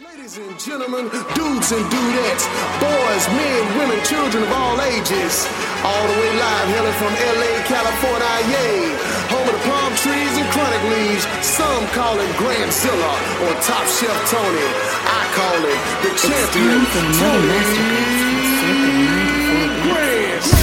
Ladies and gentlemen, dudes and dudettes, boys, men, women, children of all ages, all the way live, hailing from LA, California, yay! Home of the palm trees and chronic leaves. Some call it Grandzilla or Top Chef Tony. I call it the champion. for another masterclass from Circle 94 Grand.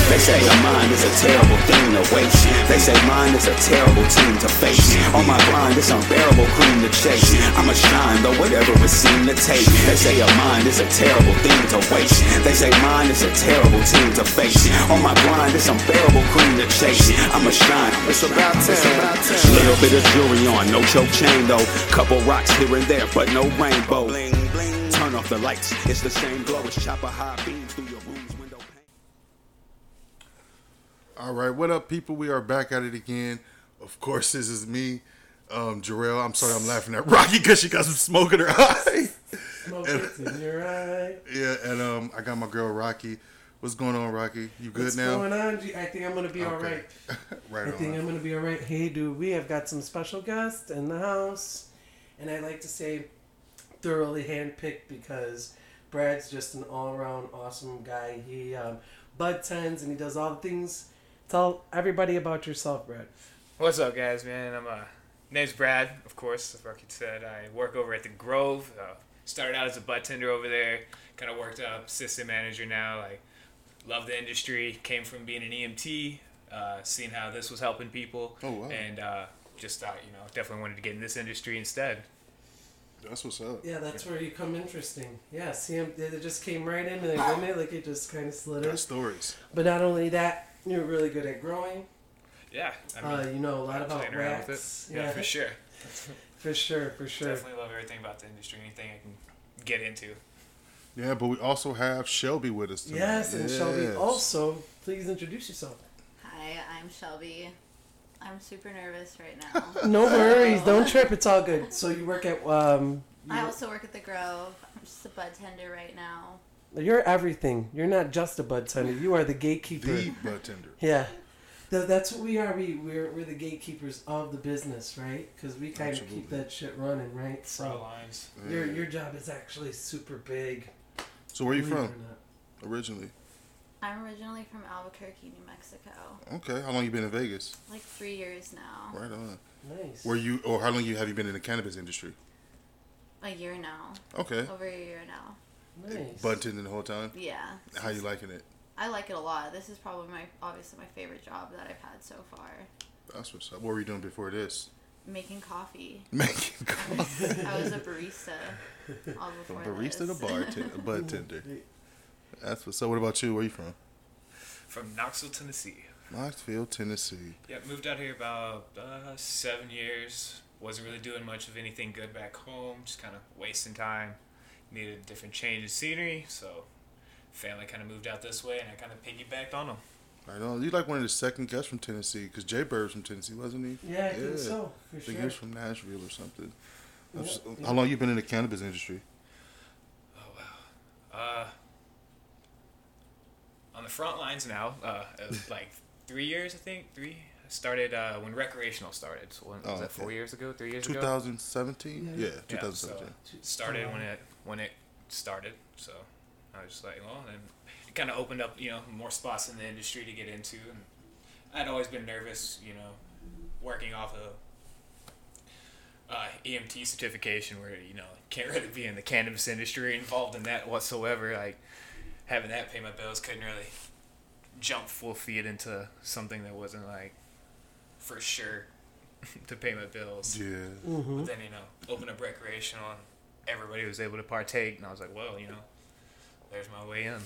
They say a mind is a terrible thing to waste. They say mine is a terrible team to face. On my grind, it's unbearable cream to chase. I'ma shine, though whatever it seem to take. They say a mind is a terrible thing to waste. They say mine is a terrible team to face. On my grind, it's unbearable cream to chase. I'ma shine. It's about time. Little bit of jewelry on, no choke chain though. Couple rocks here and there, but no rainbow. Bling, bling. Turn off the lights, it's the same glow as chopper high beams All right, what up, people? We are back at it again. Of course, this is me, um, Jarrell. I'm sorry, I'm laughing at Rocky because she got some smoke in her eye. Smoke it in your eye. yeah, and um, I got my girl Rocky. What's going on, Rocky? You good What's now? going on? G? I think I'm gonna be all Okay. right. right I think. I'm gonna be all right. Hey, dude, we have got some special guests in the house, and I like to say thoroughly handpicked because Brad's just an all-around awesome guy. He um, bud tends and he does all the things. Tell everybody about yourself, Brad. What's up, guys, man? I'm uh, name's Brad, of course, as Rocky said. I work over at the Grove. Uh, started out as a butt tender over there. Kind of worked up, assistant manager now. Like, love the industry. Came from being an EMT, uh, seeing how this was helping people. Oh, wow. And uh, just thought, you know, definitely wanted to get in this industry instead. That's what's up. Yeah, that's where you come interesting. Yeah, see him. They they just came right in and they went in it like it just kind of slid in. Got stories. But not only that, you're really good at growing. Yeah, I mean, Uh, you know a lot about playing around with it. Yeah, for sure. For sure, for sure. Definitely love everything about the industry. Anything I can get into. Yeah, but we also have Shelby with us tonight. Yes, and Shelby, also, please introduce yourself. Hi, I'm Shelby. I'm super nervous right now. No worries, don't trip. It's all good. So you work at um. I also work at the Grove. I'm just a bud tender right now. You're everything. You're not just a bud tender. You are the gatekeeper. the bartender. Yeah. Th- that's what we are. We we're, we're the gatekeepers of the business, right? Because we kind of keep that shit running, right? Front So lines. your your job is actually super big. So where are you from originally? I'm originally from Albuquerque, New Mexico. Okay, how long you been in Vegas? Like three years now. Right on. Nice. Were you, or how long you have you been in the cannabis industry? A year now. Okay, Over a year now. Nice. bartending the whole time. Yeah. How you liking it? I like it a lot. This is probably my obviously my favorite job that I've had so far. That's what's up. What were you doing before this? Making coffee. Making coffee. I was a barista. All From before barista to this. bartender, bartender. That's what's up. What about you? Where you from? From Knoxville, Tennessee. Knoxville, Tennessee. Yeah, moved out here about uh, seven years. Wasn't really doing much of anything good back home. Just kind of wasting time. Needed a different change of scenery, so family kind of moved out this way, and I kind of piggybacked on them. Right on. You like one of the second guests from Tennessee, because Jay Bird's from Tennessee, wasn't he? Yeah, I think so. For I think sure. he was from Nashville or something. Yeah, That's- yeah. How long you been in the cannabis industry? Oh wow. Uh, on the front lines now, uh, uh, like three years, I think. Three. I started uh, when recreational started. So when, was Oh, that okay. four years ago? Three years ago. 2017. Yeah. Yeah, Yeah, 2017. so started when it when it started. So I was just like, well, and it kind of opened up, you know, more spots in the industry to get into. And I'd always been nervous, you know, working off of uh, EMT certification, where you know can't really be in the cannabis industry involved in that whatsoever. Like having that pay my bills, couldn't really jump full feet into something that wasn't like for sure to pay my bills. Yeah. Mm-hmm. But then you know, open up recreational, and everybody was able to partake, and I was like, well, you know, there's my way in.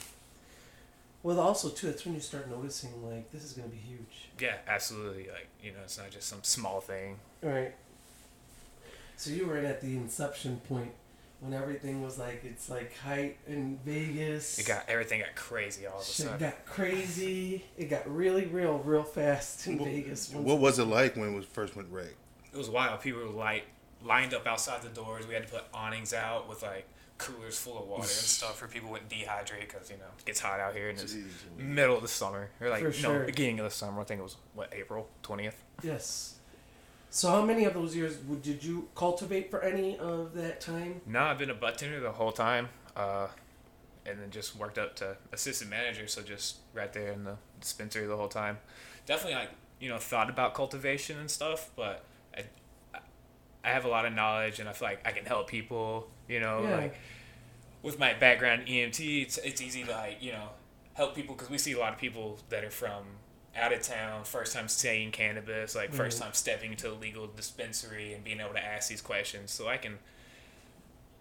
Well, also too, that's when you start noticing like this is gonna be huge. Yeah, absolutely. Like you know, it's not just some small thing. Right. So you were at the inception point when everything was like it's like height in Vegas. It got everything got crazy all of a Shit sudden. got crazy. It got really real, real fast in What- Vegas. What was it like when it was first went reg? It was wild. People were like lined up outside the doors. We had to put awnings out with like coolers full of water and stuff for people wouldn't dehydrate because you know it gets hot out here in the middle of the summer or like For no sure. beginning of the summer. I think it was what April twentieth. Yes. So how many of those years would, did you cultivate for any of that time? No, I've been a butt tender the whole time, uh, and then just worked up to assistant manager. So just right there in the dispensary the whole time. Definitely, like you know, thought about cultivation and stuff, but I, have a lot of knowledge, and I feel like I can help people. You know, Yeah. like with my background EMT, it's it's easy to like you know help people because we see a lot of people that are from out of town, first time seeing cannabis, like mm-hmm. first time stepping into a legal dispensary and being able to ask these questions. So I can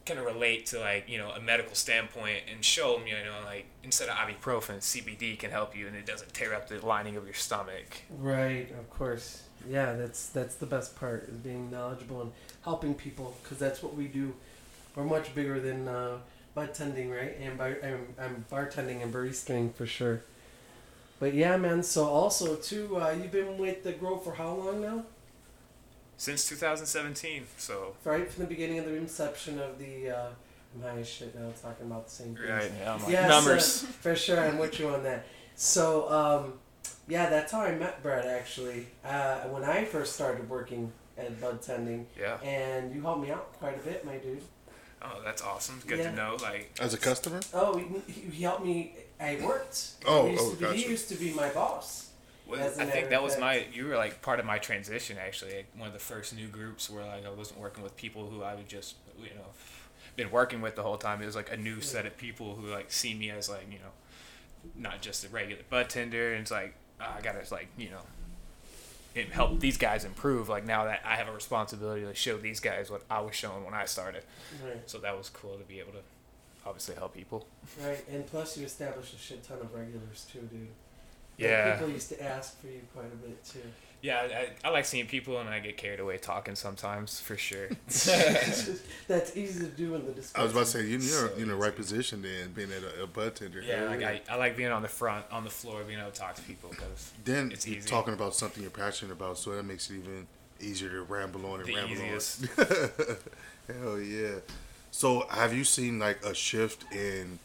kind of relate to like you know a medical standpoint and show them you know like instead of ibuprofen, CBD can help you and it doesn't tear up the lining of your stomach. Right, of course. Yeah, that's that's the best part is being knowledgeable and helping people because that's what we do. We're much bigger than uh, bartending, right? And bar- I'm, I'm bartending and baristaing for sure. But yeah, man. So also too, uh, you've been with the Grove for how long now? Since 2017, so Right from the beginning of the inception of the. Uh, my shit now talking about the same things. right, yeah, I'm like, Yes, numbers. uh, for sure, I'm with you on that. So, um, yeah, that's how I met Brett actually. Uh, when I first started working at Bud Tending, yeah. and you helped me out quite a bit, my dude. Oh, that's awesome. Good Yeah. to know. Like, As a customer? Oh, he, he he helped me. I worked. Oh, he used, oh, to be, he used to be my boss. Well, As a I matter think that was my. You were like part of my transition actually. Like, one of the first new groups where like I wasn't working with people who I would just you know been working with the whole time. It was like a new set of people who like see me as like you know not just a regular bud tender. And it's like ah, I gotta like you know help these guys improve. Like now that I have a responsibility to show these guys what I was showing when I started. Right, So that was cool to be able to obviously help people. right. And plus, you established a shit ton of regulars too, dude. Like, Yeah. people used to ask for you quite a bit too. Yeah, I, I like seeing people and I get carried away talking sometimes for sure. That's easy to do in the dispensary. I was about to say, you- you're, you're in the right position then, being at a, a bud tender. Yeah, like I, I like being on the front, on the floor, being able to talk to people because Then it's you're easy. talking about something you're passionate about, so that makes it even easier to ramble on and The ramble easiest. on. Hell yeah! So have you seen like a shift in,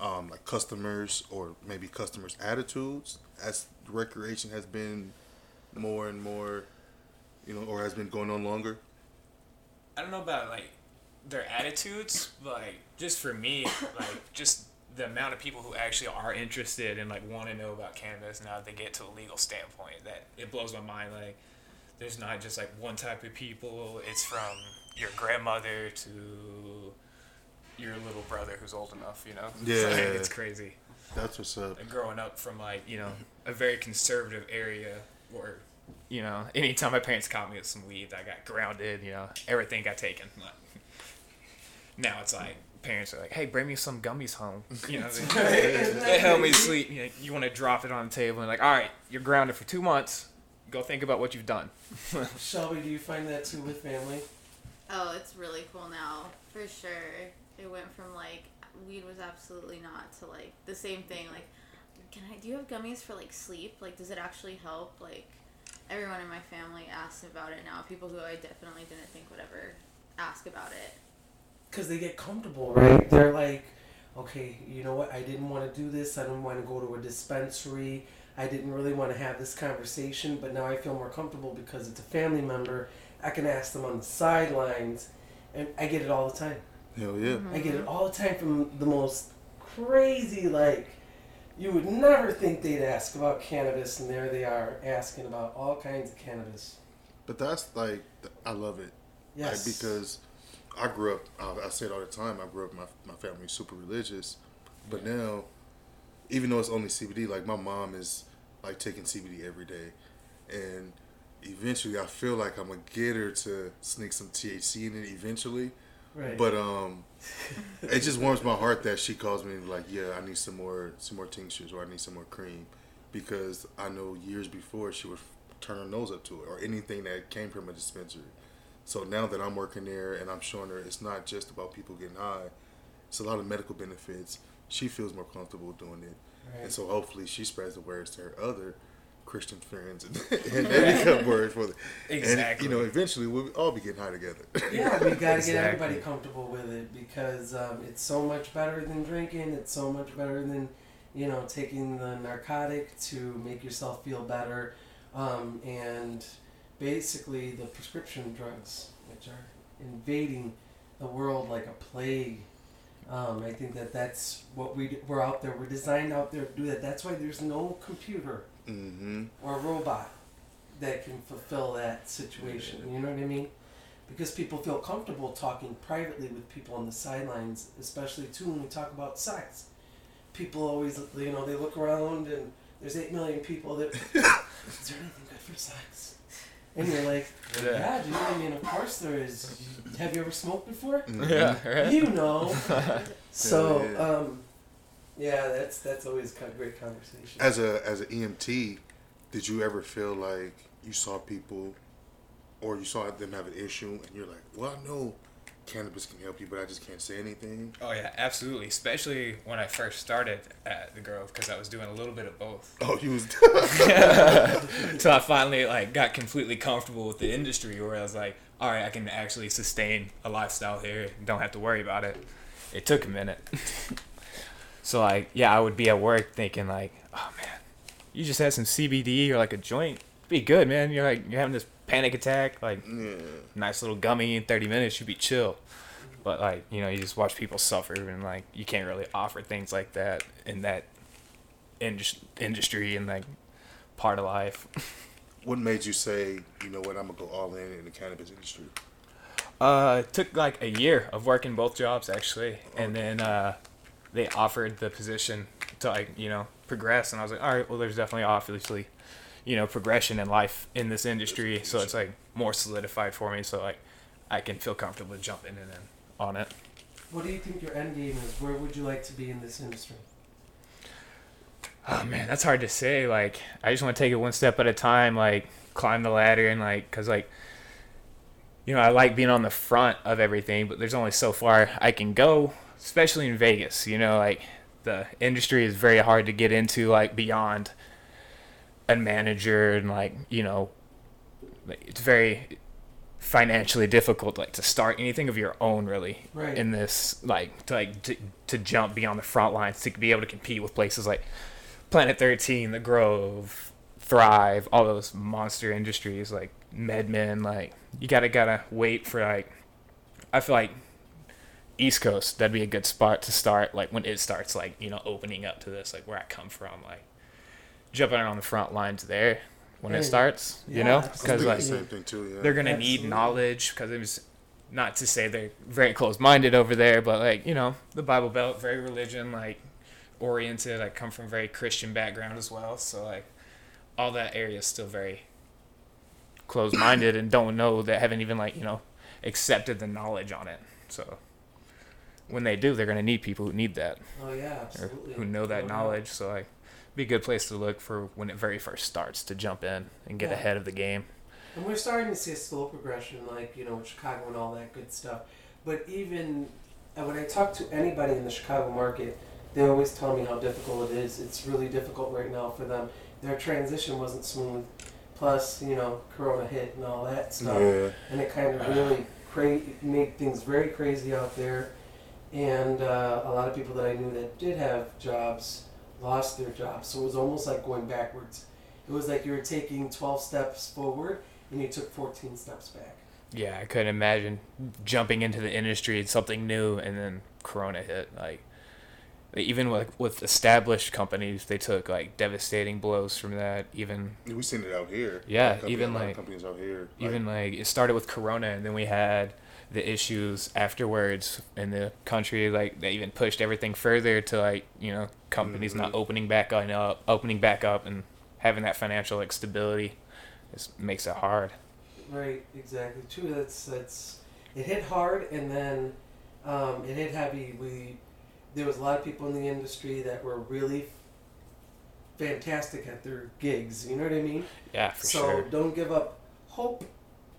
um, like customers or maybe customers' attitudes as recreation has been more and more, you know, or has been going on longer? I don't know about like their attitudes, but like just for me, like just the amount of people who actually are interested and like want to know about cannabis now that they get to a legal standpoint that it blows my mind. Like there's not just like one type of people. It's from your grandmother to your little brother who's old enough. You know. It's, like, Yeah. it's crazy. That's what's up. And growing up from like you know a very conservative area where you know anytime my parents caught me with some weed i got grounded you know everything got taken Like, now it's like parents are like hey bring me some gummies home you know they, they help me sleep you, know, you want to drop it on the table and like all right you're grounded for two months go think about what you've done Shelby, do you find that too with family? Oh, it's really cool now, for sure. It went from like weed was absolutely not to like the same thing. Like, can I? Do you have gummies for like sleep? Like, does it actually help? Like, everyone in my family asks about it now. People who I definitely didn't think would ever ask about it. because they get comfortable, right? They're like, okay, you know what? I didn't want to do this. I didn't want to go to a dispensary. I didn't really want to have this conversation, but now I feel more comfortable because it's a family member. I can ask them on the sidelines, and I get it all the time. Hell yeah! I get it mm-hmm. all the time from the most crazy, like, you would never think they'd ask about cannabis, and there they are asking about all kinds of cannabis. But that's like, I love it. Yes. Like, because I grew up, I, I say it all the time, I grew up, my, my family super religious. But now, even though it's only CBD, like my mom is like taking CBD every day. And eventually I feel like I'm going to get her to sneak some THC in it eventually. Right. But um, it just warms my heart that she calls me like, yeah, I need some more, some more tinctures or I need some more cream, because I know years before she would turn her nose up to it or anything that came from a dispensary. So now that I'm working there and I'm showing her it's not just about people getting high, it's a lot of medical benefits. She feels more comfortable doing it, Right. and so hopefully she spreads the words to her other Christian friends, and, and they become words for it. Exactly. And you know, eventually we'll all be getting high together. Yeah, we got to get everybody comfortable with it because um, it's so much better than drinking. It's so much better than, you know, taking the narcotic to make yourself feel better. Um, and basically the prescription drugs, which are invading the world like a plague. Um, I think that that's what we we're out there. We're designed out there to do that. That's why there's no computer Mm-hmm. or a robot that can fulfill that situation. You know what I mean? Because people feel comfortable talking privately with people on the sidelines, especially too when we talk about sex. People always, you know, they look around and there's eight million people that. is there anything good for sex? And you're like, Yeah. yeah, dude. I mean, of course there is. Have you ever smoked before? Yeah, right. You know. so, Yeah, yeah. um, yeah, that's that's always kind of great conversation. As a as an EMT, did you ever feel like you saw people, or you saw them have an issue, and you're like, well, I know cannabis can help you, but I just can't say anything. Oh yeah, absolutely. Especially when I first started at the Grove, because I was doing a little bit of both. Oh, you was. so I finally like got completely comfortable with the industry, where I was like, all right, I can actually sustain a lifestyle here, don't have to worry about it. It took a minute. so like, yeah, I would be at work thinking like, oh man, you just had some CBD or like a joint, be good, man. You're like you're having this panic attack, like yeah. nice little gummy in 30 minutes you'd be chill but like you know you just watch people suffer and like you can't really offer things like that in that indus- industry and like part of life What made you say, you know what, I'm gonna go all in in the cannabis industry? uh it took like a year of working both jobs actually and then uh they offered the position to like you know progress and i was like all right well there's definitely obviously you know progression in life in this industry so it's like more solidified for me so like i can feel comfortable jumping in and on it What do you think your end game is? Where would you like to be in this industry? Oh man, that's hard to say. Like, I just want to take it one step at a time. Like, climb the ladder and like, cause like, you know, I like being on the front of everything, but there's only so far I can go, especially in Vegas. You know, like the industry is very hard to get into, like beyond a manager and like you know, like, it's very financially difficult like to start anything of your own really Right. in this like to like to, to jump beyond the front lines to be able to compete with places like Planet 13, The Grove, Thrive, all those monster industries like MedMen, like you gotta gotta wait for like I feel like East Coast that'd be a good spot to start like when it starts like you know opening up to this like where I come from like jumping on the front lines there when Hey, it starts you know because like the same thing too. Yeah. they're gonna Absolutely. need knowledge because it was not to say they're very close-minded over there but like you know the bible belt very religion like oriented i come from a very christian background as well so like all that area is still very closed-minded and don't know that haven't even like you know accepted the knowledge on it so when they do they're gonna need people who need that Oh yeah, absolutely. who know that oh, No doubt. knowledge so like be a good place to look for when it very first starts to jump in and get Yeah. ahead of the game And we're starting to see a slow progression, like you know, with Chicago and all that good stuff. But even uh, when I talk to anybody in the Chicago market, they always tell me how difficult it is. It's really difficult right now for them. Their transition wasn't smooth. Plus, you know, Corona hit and all that stuff. Yeah. and it kind of really cra- made things very crazy out there. And uh, a lot of people that I knew that did have jobs lost their jobs. So it was almost like going backwards. It was like you were taking 12 steps forward and you took 14 steps back. Yeah, I couldn't imagine jumping into the industry, it's something new, and then Corona hit. Like, even with with established companies, they took like devastating blows from that. Even Yeah, we seen it out here. Yeah, Company- even a lot of like- companies out here. even like it started with Corona, and then we had the issues afterwards in the country. Like they even pushed everything further to like you know companies not Mhm. opening back on up, opening back up, and having that financial like stability. Just makes it hard. Right, exactly. True. That's that's. It hit hard, and then um, it hit heavy. We there was a lot of people in the industry that were really fantastic at their gigs. You know what I mean? Yeah, for so sure. don't give up hope,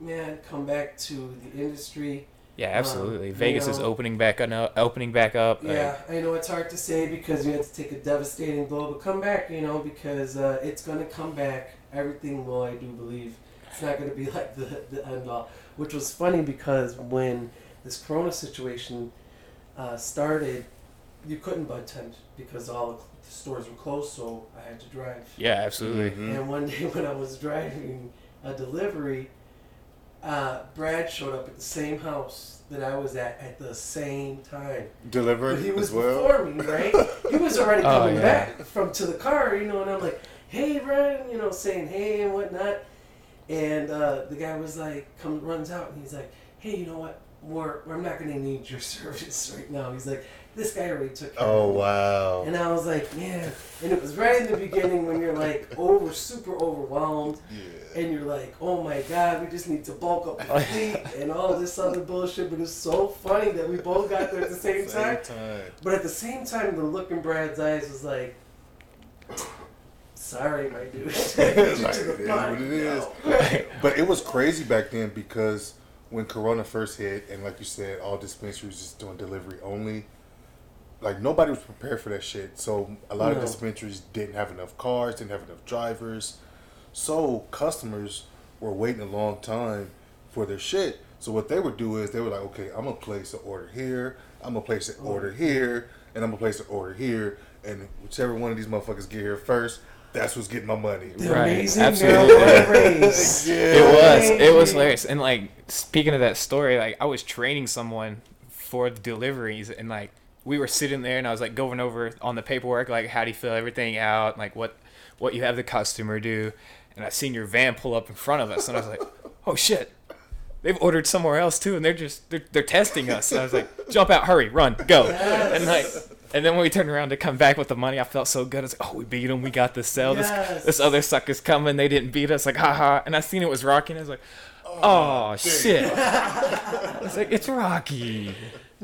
man. Come back to the industry. Yeah, absolutely. you Vegas is know- opening back up. Opening back up. like- Yeah, I know it's hard to say because you had to take a devastating blow, but come back, you know, because uh, it's going to come back. Everything will, I do believe. It's not going to be like the, the end all. Which was funny because when this Corona situation uh, started, you couldn't bud tend because all the stores were closed, so I had to drive. yeah, absolutely. Mhm. And one day when I was driving, a delivery, uh, Brad showed up at the same house that I was at at the same time. Delivered But he was as well. before me, right? He was already Oh, coming yeah. back from to the car, you know, and I'm like, "Hey, Brad," you know, saying hey and whatnot. And uh, the guy was like, "Come runs out," and he's like, "Hey, you know what? We're, we're not gonna need your service right now." He's like, "This guy already took care Oh of it." wow. And I was like, "Man!" And it was right in the beginning when you're like over, super overwhelmed, Yeah. and you're like, "Oh my God, we just need to bulk up the oh, fleet and all this other bullshit." But it's so funny that we both got there at the same time. time. But at the same time, the look in Brad's eyes was like, "Sorry, my dude." Like, it is what it Fine, is. no. But it was crazy back then because when Corona first hit, and like you said, all dispensaries just doing delivery only. Like nobody was prepared for that shit. So a lot of dispensaries didn't have enough cars, didn't have enough drivers. So customers were waiting a long time for their shit. So what they would do is they were like, okay, I'm gonna place an order here, I'm gonna place an order here, and I'm gonna place an order here, and whichever one of these motherfuckers get here first, that's what's getting my money. The Right, amazing absolutely. marijuana race. It was. It was hilarious. And like speaking of that story, like I was training someone for the deliveries, and like we were sitting there, and I was like going over on the paperwork, like how do you fill everything out, like what what you have the customer do, and I seen your van pull up in front of us, and I was like, oh shit. They've ordered somewhere else too, and they're just they're, they're testing us. And I was like, "Jump out, hurry, run, go!" And like, and then when we turned around to come back with the money, I felt so good. I was like, "Oh, we beat them. We got this sale. Yes. This this other sucker's coming. They didn't beat us. Like, haha. And I seen it was Rocky, and I was like, oh, shit. I was like, it's Rocky.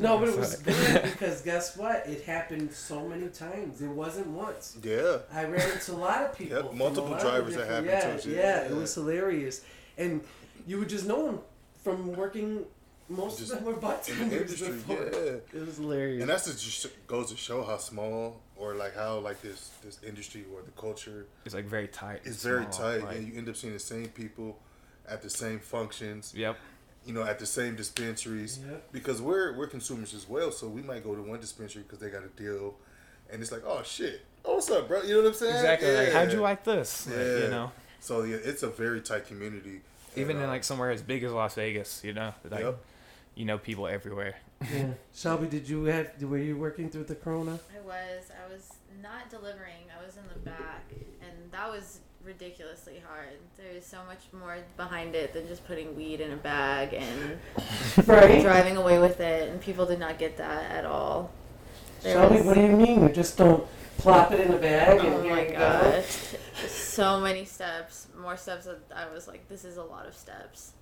No, but it was good because guess what? It happened so many times. It wasn't once. Yeah. I ran into a lot of people. Yep, multiple a lot of drivers that different- happened yeah, to. Yeah, Yeah. it was hilarious, and you would just know them from working. Most Just of them were in bartenders the industry, before. yeah. It was hilarious. And that's just goes to show how small or like how like this this industry or the culture It's like very tight. It's very small, tight, like- and you end up seeing the same people at the same functions. Yep. You know, at the same dispensaries Yep. because we're we're consumers as well. So we might go to one dispensary because they got a deal, and it's like, oh shit, oh what's up, bro? You know what I'm saying? Exactly. Like, how'd you like this? Like, Yeah. you know, So yeah, it's a very tight community. even And, in uh, like somewhere as big as Las Vegas, you know, like Yep. you know people everywhere. yeah. Shelby, did you have? Were you working through the corona? I was. I was not delivering. I was in the back, and that was ridiculously hard. There's so much more behind it than just putting weed in a bag and Right. driving away with it, and people did not get that at all. There Shelby, was- what do you mean? You just don't plop it in a bag and Oh here my you go? gosh. So many steps. More steps that I was like, this is a lot of steps.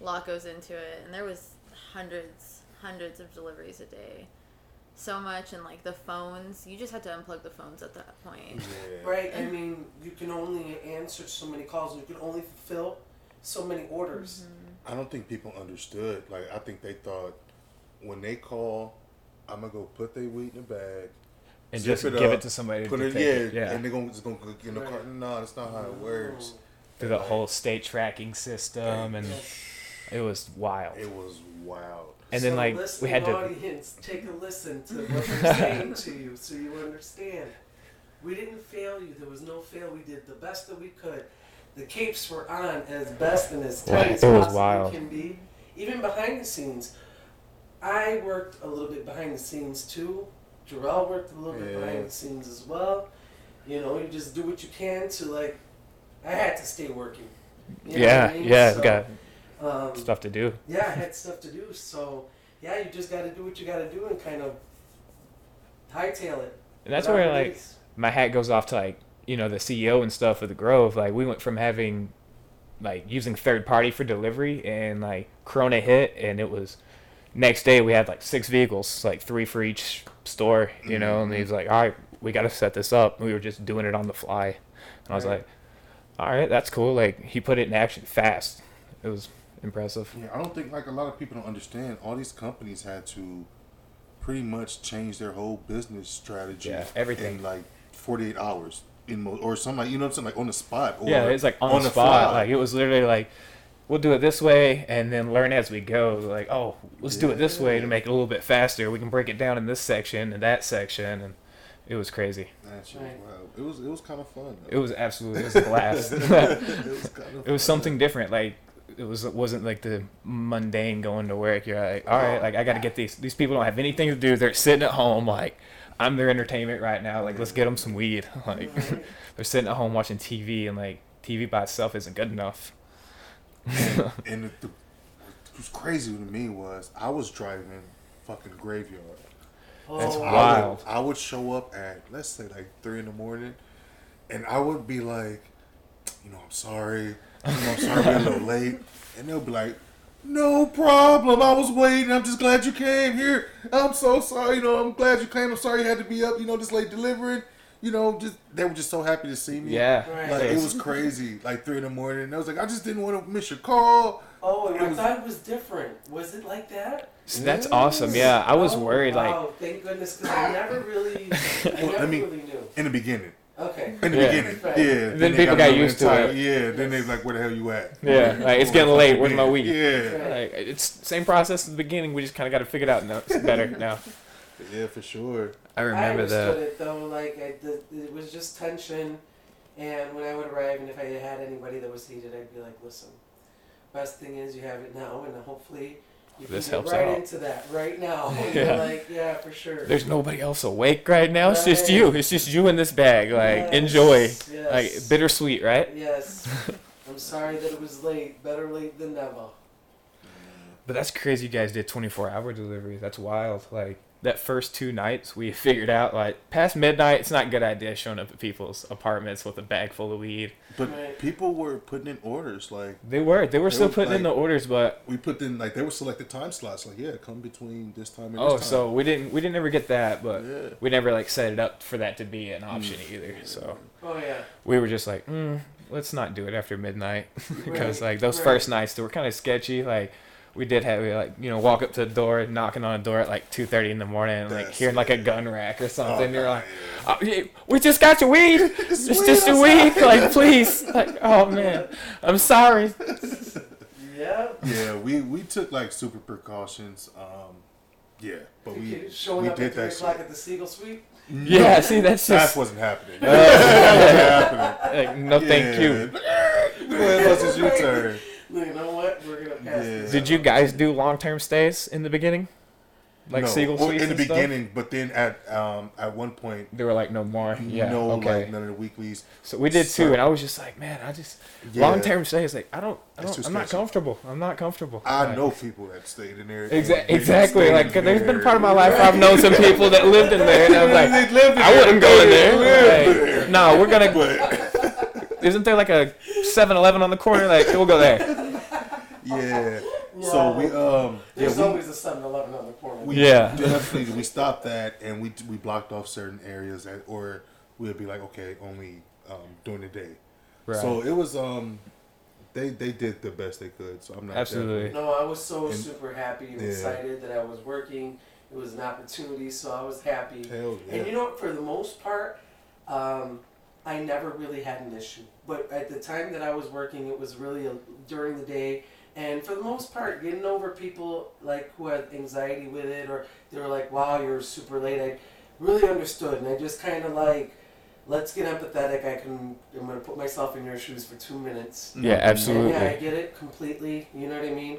A lot goes into it. And there was hundreds, hundreds of deliveries a day. So much and like the phones, you just had to unplug the phones at that point. yeah. Right. I mean, you can only answer so many calls. You can only fulfill so many orders. Mm-hmm. I don't think people understood. Like I think they thought when they call, I'm gonna go put their weed in a bag And just it give up, it to somebody put to it take yeah, it. Yeah. and they're gonna just gonna get in the Right. car. No, that's not how it works. Through the whole state tracking system, and it was wild. It was wild. And then So like we had to. audience, take a listen to what they're saying to you, so you understand. We didn't fail you. There was no fail. We did the best that we could. The capes were on as best and as tight Right, as it was possibly wild. can be. Even behind the scenes, I worked a little bit behind the scenes too. Jarrell worked a little bit behind the scenes as well. You know, you just do what you can to like. I had to stay working. You know Yeah, I mean? yeah, So, got um, stuff to do. yeah, I had stuff to do. So yeah, you just got to do what you got to do and kind of hightail it. And that's where like is. my hat goes off to like you know the CEO and stuff of the Grove. Like we went from having like using third party for delivery and like Corona hit and it was next day we had like six vehicles, like three for each store, you know. And he's like, all right, we got to set this up. And we were just doing it on the fly, and I was Right. like, all right, that's cool. Like he put it in action fast. It was impressive. Yeah, I don't think like a lot of people don't understand. All these companies had to pretty much change their whole business strategy. Yeah, everything. in like 48 hours in mo- or something like you know what I'm saying, like on the spot. Or yeah, it's like on, the spot. fly. Like it was literally like, we'll do it this way and then learn as we go. Like, oh, let's do it this way to make it a little bit faster. We can break it down in this section and that section, and It was crazy. That shit was Right. wild. It was it was kind of fun. It was absolutely it was a blast. it was kind of. it was something different. Like it was it wasn't like the mundane going to work. You're like, all right, like I got to get these. These people don't have anything to do. They're sitting at home. Like I'm their entertainment right now. Like let's get them some weed. Like they're sitting at home watching TV, and like TV by itself isn't good enough. And the, the, what was crazy to me was I was driving fucking graveyard. That's Oh, wild. I would, I would show up at let's say like three in the morning, and I would be like, you know, I'm sorry, you know, I'm sorry, I'm a little late, and they'll be like, no problem, I was waiting, I'm just glad you came here. I'm so sorry, you know, I'm glad you came. I'm sorry you had to be up, you know, this late delivering. You know, just they were just so happy to see me. Yeah. Right. Like it was crazy, like three in the morning. And I was like, I just didn't want to miss your call. Oh, and It I was- thought it was different. Was it like that? So that's awesome. Yeah, I was Oh, worried. Like Wow, thank goodness, because I never really, I Well, never let me- really knew. In the beginning. Okay. In the Yeah. beginning, Right. yeah. Then they people got got used to entitled. it. Yeah. Then they like, where the hell you at? Yeah, like, it's getting late. Where's my weed? Yeah. like it's same process at the beginning. We just kind of got to figure it out now. It's better now. Yeah, for sure. I I remember understood the it though. Like I, the, it was just tension, and when I would arrive, and if I had anybody that was heated, I'd be like, "Listen, best thing is you have it now, and hopefully you This helps right out." into that right now." Yeah. like, yeah, for sure. there's nobody else awake right now. It's just you. It's just you in this bag. Like Yes, enjoy. Yes. Like bittersweet, right? Yes. I'm sorry that it was late. Better late than never. But that's crazy. You guys did 24 hour delivery. That's wild. Like that first two nights, we figured out like past midnight, it's not a good idea showing up at people's apartments with a bag full of weed. But Right. people were putting in orders. Like They were. They were They still were, putting in the orders, but we put in like they were selected time slots. Like yeah, come between this time and oh, this time. so we didn't we didn't ever get that, but yeah. we never like set it up for that to be an option either. So Oh yeah. we were just like, mm, let's not do it after midnight because Right, like those right. first nights they were kind of sketchy. Like we did have we like you know walk up to the door, knocking on a door at like two thirty in the morning, and like That's- hearing like a gun rack or something. Oh, You're like, oh, yeah, we just got your weed. It's just a weed. Like please, like oh man, I'm sorry. Yeah. yeah, we we took like super precautions. Um, yeah, but we Okay, showing we up did at three that o'clock shit. at the Siegel Suite. Yeah, see that's That just wasn't happening. That wasn't happening. like, no thank you. Go ahead, Lux, it's your turn. You know what? We're gonna pass Yeah. this. Did you guys do long term stays in the beginning? Like no. Siegel well, in the and stuff? beginning, but then at um at one point, They were like no more. Yeah. no, okay. like none of the weeklies. So we did too, So- and I was just like, man, I just Yeah. long term stays. Like I don't, I don't I'm not comfortable. I'm not comfortable. I Like, know people that stayed in there. Exa- exactly. Like in 'cause there's been there. part of my life where I've known some people that lived in there, and I'm like, They lived in I wouldn't go in They lived there. there. Like, no, we're gonna. But Isn't there like a 7-Eleven on the corner? Like we'll go there. Yeah, so we um yeah There's we, always a 7-Eleven on the corner. we Yeah. definitely we stopped that and we we blocked off certain areas that, or we'd be like okay only um during the day. Right. So it was um they they did the best they could. So I'm not Absolutely. No, I was so And- super happy and Yeah. excited that I was working. It was an opportunity, so I was happy. Hell yeah. And you know? For the most part, um, I never really had an issue. But at the time that I was working, it was really a, during the day. And for the most part, getting over people like who had anxiety with it, or they were like, "Wow, you're super late." I really understood, and I just kind of like, let's get empathetic. I can. I'm gonna put myself in your shoes for two minutes. Yeah, And absolutely. yeah, I get it completely. You know what I mean?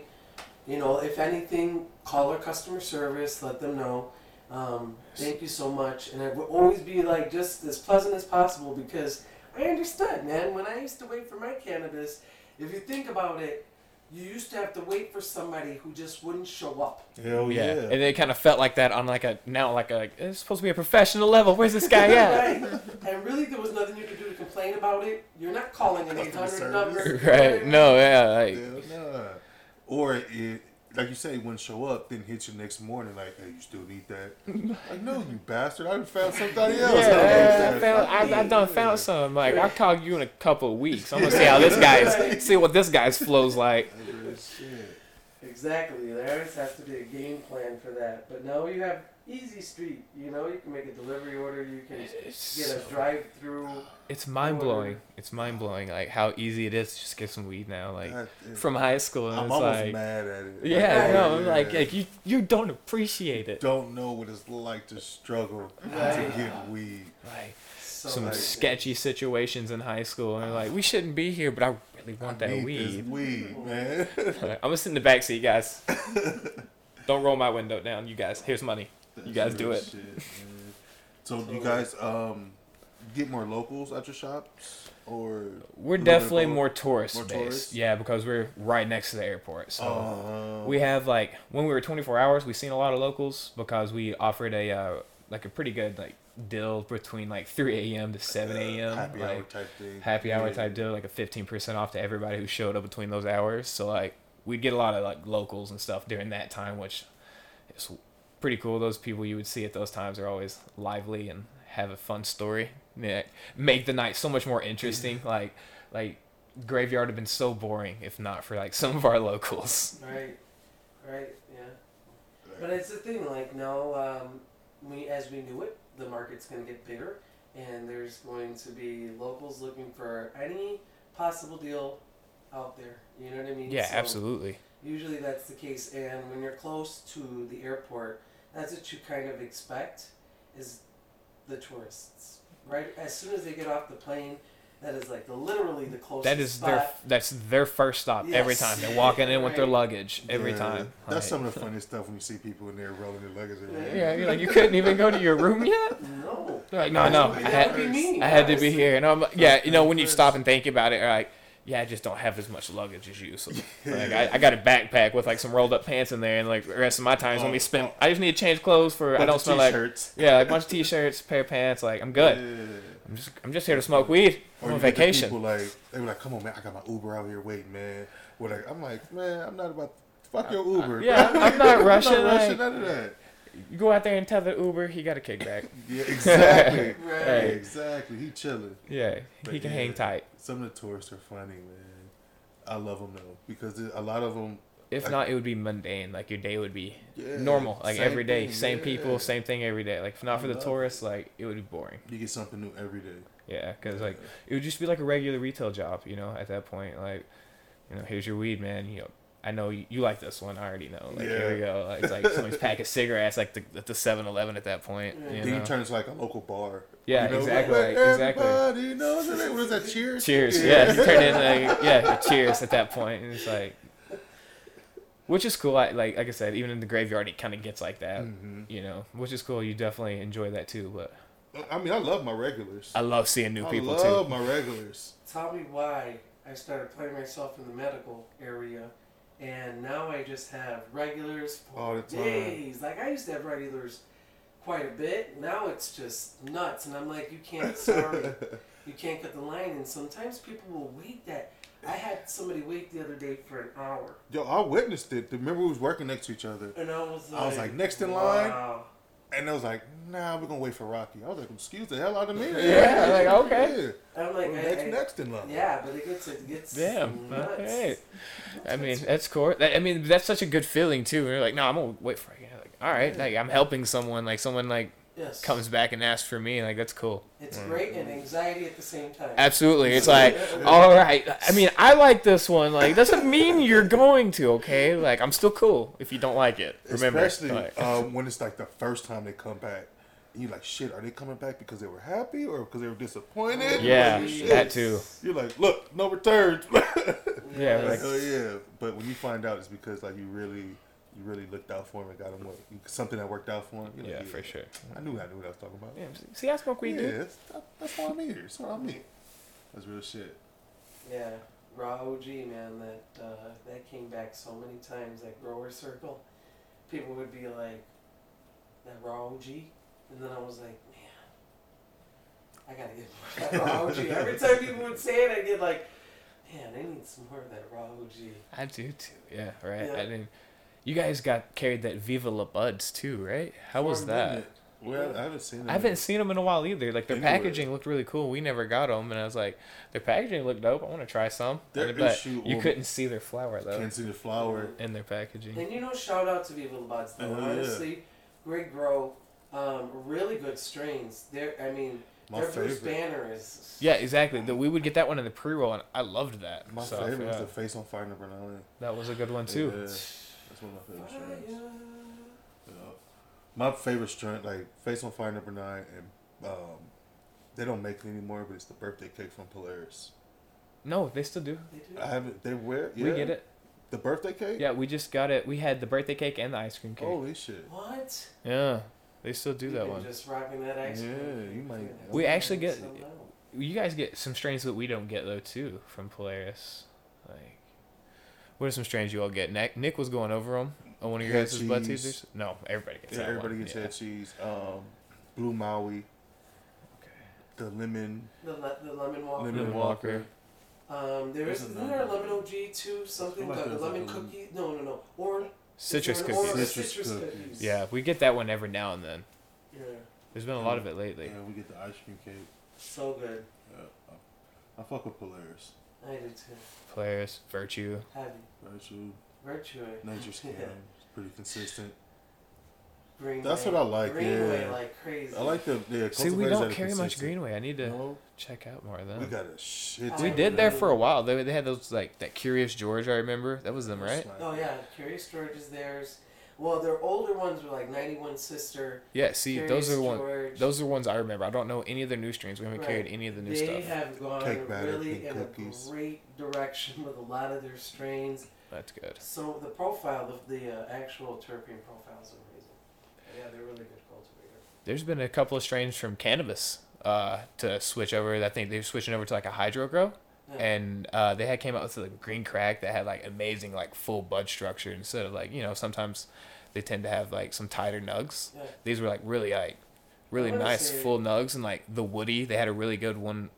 You know, if anything, call our customer service, let them know. Um, thank you so much. And I will always be like just as pleasant as possible because I understood, man. When I used to wait for my cannabis, if you think about it, you used to have to wait for somebody who just wouldn't show up. Hell yeah. yeah. and it kind of felt like that on like a now like a it's supposed to be a professional level. Where's this guy at? right. And really, there was nothing you could do to complain about it. You're not calling an Customer 800 number. right? No, yeah, like Hell nah. Or it, like you say, wouldn't show up, then hit you next morning, like, hey, you still need that? like, no, you bastard. I done found somebody else. Yeah, that needs I, that. found, I, I done found some. Like I'll call you in a couple of weeks. I'm gonna see how this guy's see what this guy's flows like. Exactly. There always has to be a game plan for that. But now you have Easy Street. You know, you can make a delivery order. You can It's, get a drive-through. it's mind blowing. It's mind blowing, like how easy it is to just get some weed now. Like That is- from high school, and I'm it's almost like, mad at it. yeah, no, Yeah. like like you you don't appreciate it. don't know what it's like to struggle Right. to get weed. Like So some like- sketchy situations in high school, and like, we shouldn't be here, but I really want I that need weed. this weed, man. I'm gonna sit in the back seat, guys. Don't roll my window down, you guys. Here's money. You guys do Real it. shit, man. so do you guys um get more locals at your shops or We're a little bit definitely more tourist More based. tourist? Yeah, because we're right next to the airport. So Uh, we have like when we were 24 hours, we seen a lot of locals because we offered a uh, like a pretty good like deal between like 3 a.m. to 7 a.m. happy like, hour type thing. happy hour Yeah. type deal, like a 15% off to everybody who showed up between those hours. So like we'd get a lot of like locals and stuff during that time, which is pretty cool. Those people you would see at those times are always lively and have a fun story. Yeah, make the night so much more interesting. like like graveyard have been so boring if not for like some of our locals. Right, right, yeah. But it's the thing, like now, um, we as we knew it, the market's going to get bigger, and there's going to be locals looking for any possible deal out there. You know what I mean? Yeah, So absolutely. Usually that's the case, and when you're close to the airport, that's what you kind of expect is the tourists, right? As soon as they get off the plane, that is like the literally the closest. That is spot. their that's their first stop every time. They're walking in with their luggage every Yeah, time. That's Like, some of the funniest stuff when you see people in there rolling their luggage around. Yeah, you're like you couldn't even go to your room yet. No. They're like, no, no, I That would be had, I had to be here, and I'm like, yeah, you know, when you stop and think about it, you're like, yeah, I just don't have as much luggage as you, so like, I, I got a backpack with like some rolled up pants in there, and like the rest of my time is gonna be oh, spent. Oh. I just need to change clothes for. I don't smell like t-shirts. yeah, like a bunch of t-shirts, pair of pants. Like I'm good. Yeah. I'm just I'm just here to smoke weed. I'm Or on the vacation. People like they were like, "Come on, man, I got my Uber out here waiting, man." What like, I'm like, man, I'm not about fuck your Uber. yeah, I'm not rushing, I'm not rushing like- none of that. You go out there and tell the Uber he got a kickback. Yeah, exactly. Right. Hey. Exactly. He chilling. Yeah, But he can yeah. hang tight. Some of the tourists are funny, man. I love them though because a lot of them. If Like- not, it would be mundane. Like your day would be Yeah, normal, like every day, thing, same yeah. people, same thing every day. Like if not I for the love tourists, like it would be boring. You get something new every day. Yeah, because like it would just be like a regular retail job, you know. At that point, like, you know, here's your weed, man. You know, I know you, you like this one. I already know. Like here we go. Like, it's like somebody's packing cigarettes, like the at the Seven Eleven at that point. Yeah. You then know? you turn into like a local bar. Yeah, You know, exactly, like, like, exactly. Everybody knows it. What is that? Cheers. cheers. Yeah, you turn in like yeah, cheers at that point, and it's like, which is cool. I, like like I said, even in the graveyard, it kind of gets like that. Mhm. You know, which is cool. You definitely enjoy that too. But I mean, I love my regulars. I love seeing new I people too. I love too. my regulars. Tell me why I started putting myself in the medical area, and now I just have regulars for All the time. days. Like I used to have regulars quite a bit. Now it's just nuts, and I'm like, you can't. Sorry, you can't cut the line. And sometimes people will wait that. I had somebody wait the other day for an hour, Yo, I witnessed it. Remember, we was working next to each other, and I was like, I was like, next in line? Wow. and they was like, "Nah, we're gonna wait for Rocky." I was like, "Excuse the hell out of me." Yeah, like, okay. Yeah. I'm like, We're I- next, I- next in line. Yeah, but it gets it gets Damn. nuts. Okay. I mean, that's cool. That, I mean, that's such a good feeling too. You're like, no, I'm gonna wait for it. Like, all right, like I'm helping someone. Like someone like Yes. comes back and asks for me. Like that's cool. It's great and anxiety at the same time. Absolutely. It's like, all right. I mean, I like this one. Like, doesn't mean you're going to. Okay. Like, I'm still cool if you don't like it. Remember. Especially Like, um, when it's like the first time they come back. And you're like, shit, are they coming back because they were happy or because they were disappointed? yeah, Like, shit. that too. You're like, look, no returns. Yeah. like, Like, oh yeah. But when you find out, it's because like you really, you really looked out for him and got him what, something that worked out for him. You're like, yeah, for sure. I knew I knew what I was talking about. Yeah. See, I smoke weed, yeah, dude. that's, that, that's what I mean. That's what I mean. That's real shit. Yeah, raw OG man, that uh, that came back so many times. That grower circle, people would be like, "That raw OG," and then I was like, "Man, I gotta get more of that raw OG." Every time people would say it, I get like, "Man, I need some more of that raw OG." I do too. Yeah. Right. Yeah. I mean, you guys got carried that Viva La Buds too, right? How was that? Well, I haven't seen. Them I haven't seen them in a while either. Like their Anywhere. packaging looked really cool. We never got them, and I was like, their packaging looked dope. I want to try some. Their but issue you couldn't see their flower though Can't see the flower. in their packaging. And you know, shout out to Viva La Buds though. Oh, yeah. Honestly, great grow, um, really good strains. They're, I mean, My their Bruce favorite. Banner is. Yeah, exactly. The, we would get that one in the pre-roll, and I loved that. My So, favorite yeah, was the face on fire number nine. that was a good one too. Yeah, that's one of my favorite strains. Yeah. My favorite strain, like face on fire number nine, and um, they don't make it anymore, but it's the birthday cake from Polaris. No, they still do. They do. I haven't. They wear. Yeah, We get it. The birthday cake. Yeah, we just got it. We had the birthday cake and the ice cream cake. Holy shit. What? Yeah, they still do You've that one. Just rocking that ice cream. Yeah, you might- We actually get- So. You guys get some strains that we don't get though too from Polaris. Like, what are some strains you all get? Nick, Nick was going over them on one of your Head guys' butt teasers. No, everybody gets Yeah, that everybody one. gets yeah. head cheese. Um, blue Maui, Okay. the lemon, The, le- the lemon walker. lemon Lemon Walker. Walker. Um, there is isn't there a another lemon OG too? Something I the, thought the there was lemon like a lemon- cookie? No, no, no. Orange. Citrus is there cookies. Citrus citrus cookies. cookies. Yeah, we get that one every now and then. Yeah. There's been a lot of it lately. Yeah, we get the ice cream cake. So good. Yeah, I, I fuck with Polaris. I do too. Polaris, Virtue. Heavy. Virtue, Virtue. Nature's Skin. Yeah. It's pretty consistent. Greenway. That's what I like, Greenway yeah. like crazy. I like the yeah. See, we don't are carry much. Greenway. I need to No, check out more of them. we got a shit. We We did there for a while. They, they had those like that Curious George. I remember that was them, right? Oh yeah, Curious George is theirs. Well, their older ones were like 91 Sister. Yeah. See, those are the George. Those are ones I remember. I don't know any of the new streams. We haven't Right. carried any of the new they stuff. have gone Cake batter, really pink in cookies. a great direction with a lot of their strains. That's good. So the profile of the uh, actual terpene profile is amazing. Yeah, they're really good cultivator. There's been a couple of strains from cannabis uh, to switch over. I think they're switching over to like a hydro grow, Yeah. and uh, they had came out with like green crack that had like amazing like full bud structure instead of like you know sometimes they tend to have like some tighter nugs. Yeah. These were like really like really nice say- full nugs and like the woody. They had a really good one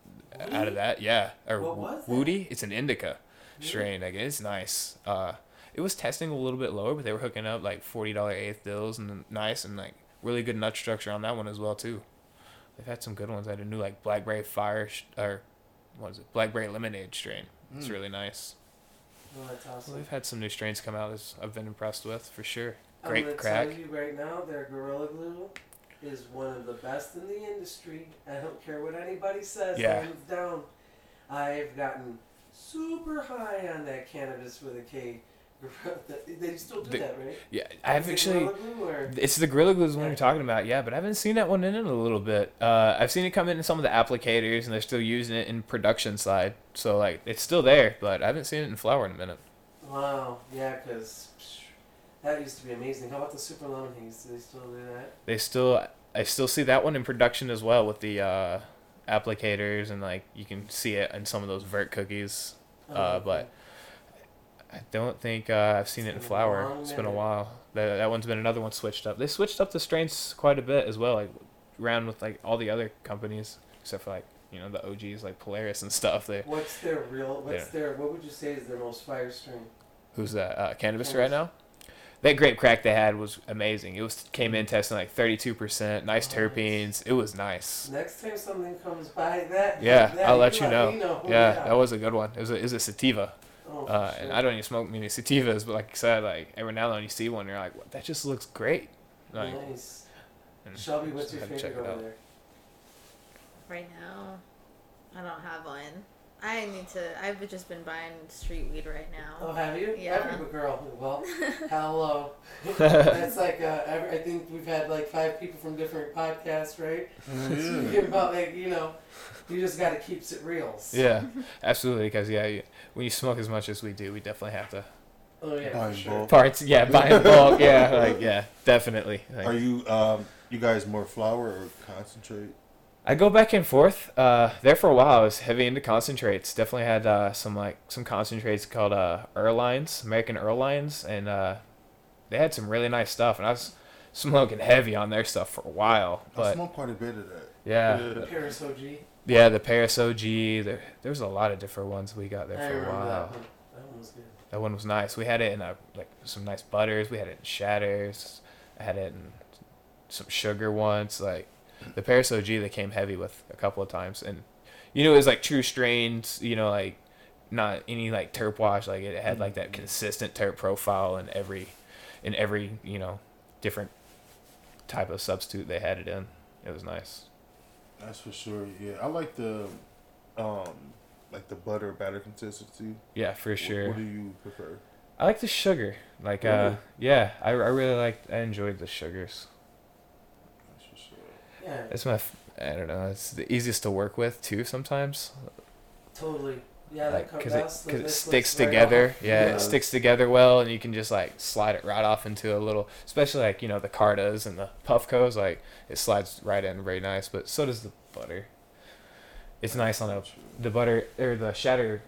out of that. Yeah, or What woody. It's an indica Really? strain. Like it's nice. Uh, it was testing a little bit lower, but they were hooking up like forty dollar eighth bills and nice and like really good nut structure on that one as well too. They've had some good ones. I had a new like blackberry fire sh- or what is it? Blackberry lemonade strain. It's Mm. really nice. Oh, awesome. they've had some new strains come out. That I've been impressed with for sure. I'm Great gonna crack. tell you right now, their Gorilla Glue is one of the best in the industry. I don't care what anybody says. Yeah. Hands down. I've gotten super high on that cannabis with a K. Gorilla- They still do The- that, right? Yeah, I've actually. It's the Gorilla Glue is one you're talking about, yeah, but I haven't seen that one in in a little bit. Uh, I've seen it come in some of the applicators, and they're still using it in production side. So like, it's still there, but I haven't seen it in flower in a minute. Wow, yeah, because that used to be amazing. How about the Super Lemon Haze? Do they still do that? They still, I still see that one in production as well with the uh, applicators, and like you can see it in some of those vert cookies. Uh, but I don't think uh, I've seen it in It's been a flower. It's been a while. That that one's been another one switched up. They switched up the strains quite a bit as well, like around with like all the other companies, except for like you know the OGs like Polaris and stuff. They What's their real? What's their? What would you say is their most fire strain? who's that uh, cannabis Cannabis. right now. That grape crack they had was amazing. It was came in testing like thirty two percent, nice terpenes. It was nice. Next time something comes by that, Yeah, that, I'll let you me know. know. Yeah, that was a good one. It was a, it was a sativa. Oh, Uh, and. I don't even smoke many sativas, but like I said, like every now and then you see one, you're like, what, that just looks great. Like, nice. and Shelby, what's your had to check favorite over there? Right now, I don't have one. I need to. I've just been buying street weed right now. Oh, have you? Yeah. Every girl. Well, hello. That's like uh, every, I think we've had like five people from different podcasts, right? Speaking about like you know, you just got to keep it real. Yeah, absolutely. Because yeah, you, when you smoke as much as we do, we definitely have to Oh yeah. Buy for sure. bulk. parts. Yeah, buy in bulk. Yeah, like yeah, definitely. Like, Are you um you guys more flour or concentrate? I go back and forth. Uh, there for a while, I was heavy into concentrates. Definitely had uh, some like some concentrates called uh, Erlines, American Erlines, and uh, they had some really nice stuff. And I was smoking heavy on their stuff for a while. I smoked quite a bit of that. yeah, The Paris OG. yeah, the Paris OG. There, there was a lot of different ones we got there I for a while. that one. That one was good. That one was nice. We had it in a, like some nice butters. We had it in shatters. I had it in some sugar once. Like the Paris OG, they came heavy with a couple of times, and you know it was like true strains. You know, like not any like terp wash. Like it had like that consistent terp profile in every in every you know different type of substitute they had it in. It was nice. That's for sure. Yeah, I like the, um, like the butter batter consistency. Yeah, for sure. What, do you prefer? I like the sugar. Like uh, yeah, I, I really like. I enjoyed the sugars. That's for sure. Yeah, It's my. f- I don't know. It's the easiest to work with too. Sometimes, totally. Yeah, like comes because it, cause it sticks looks right together. Yeah, Yeah. it sticks together well, and you can just like slide it right off into a little. Especially like you know the Cartas and the Puffcos. Like it slides right in very nice. But so does the butter. It's nice on a the butter or the shatter.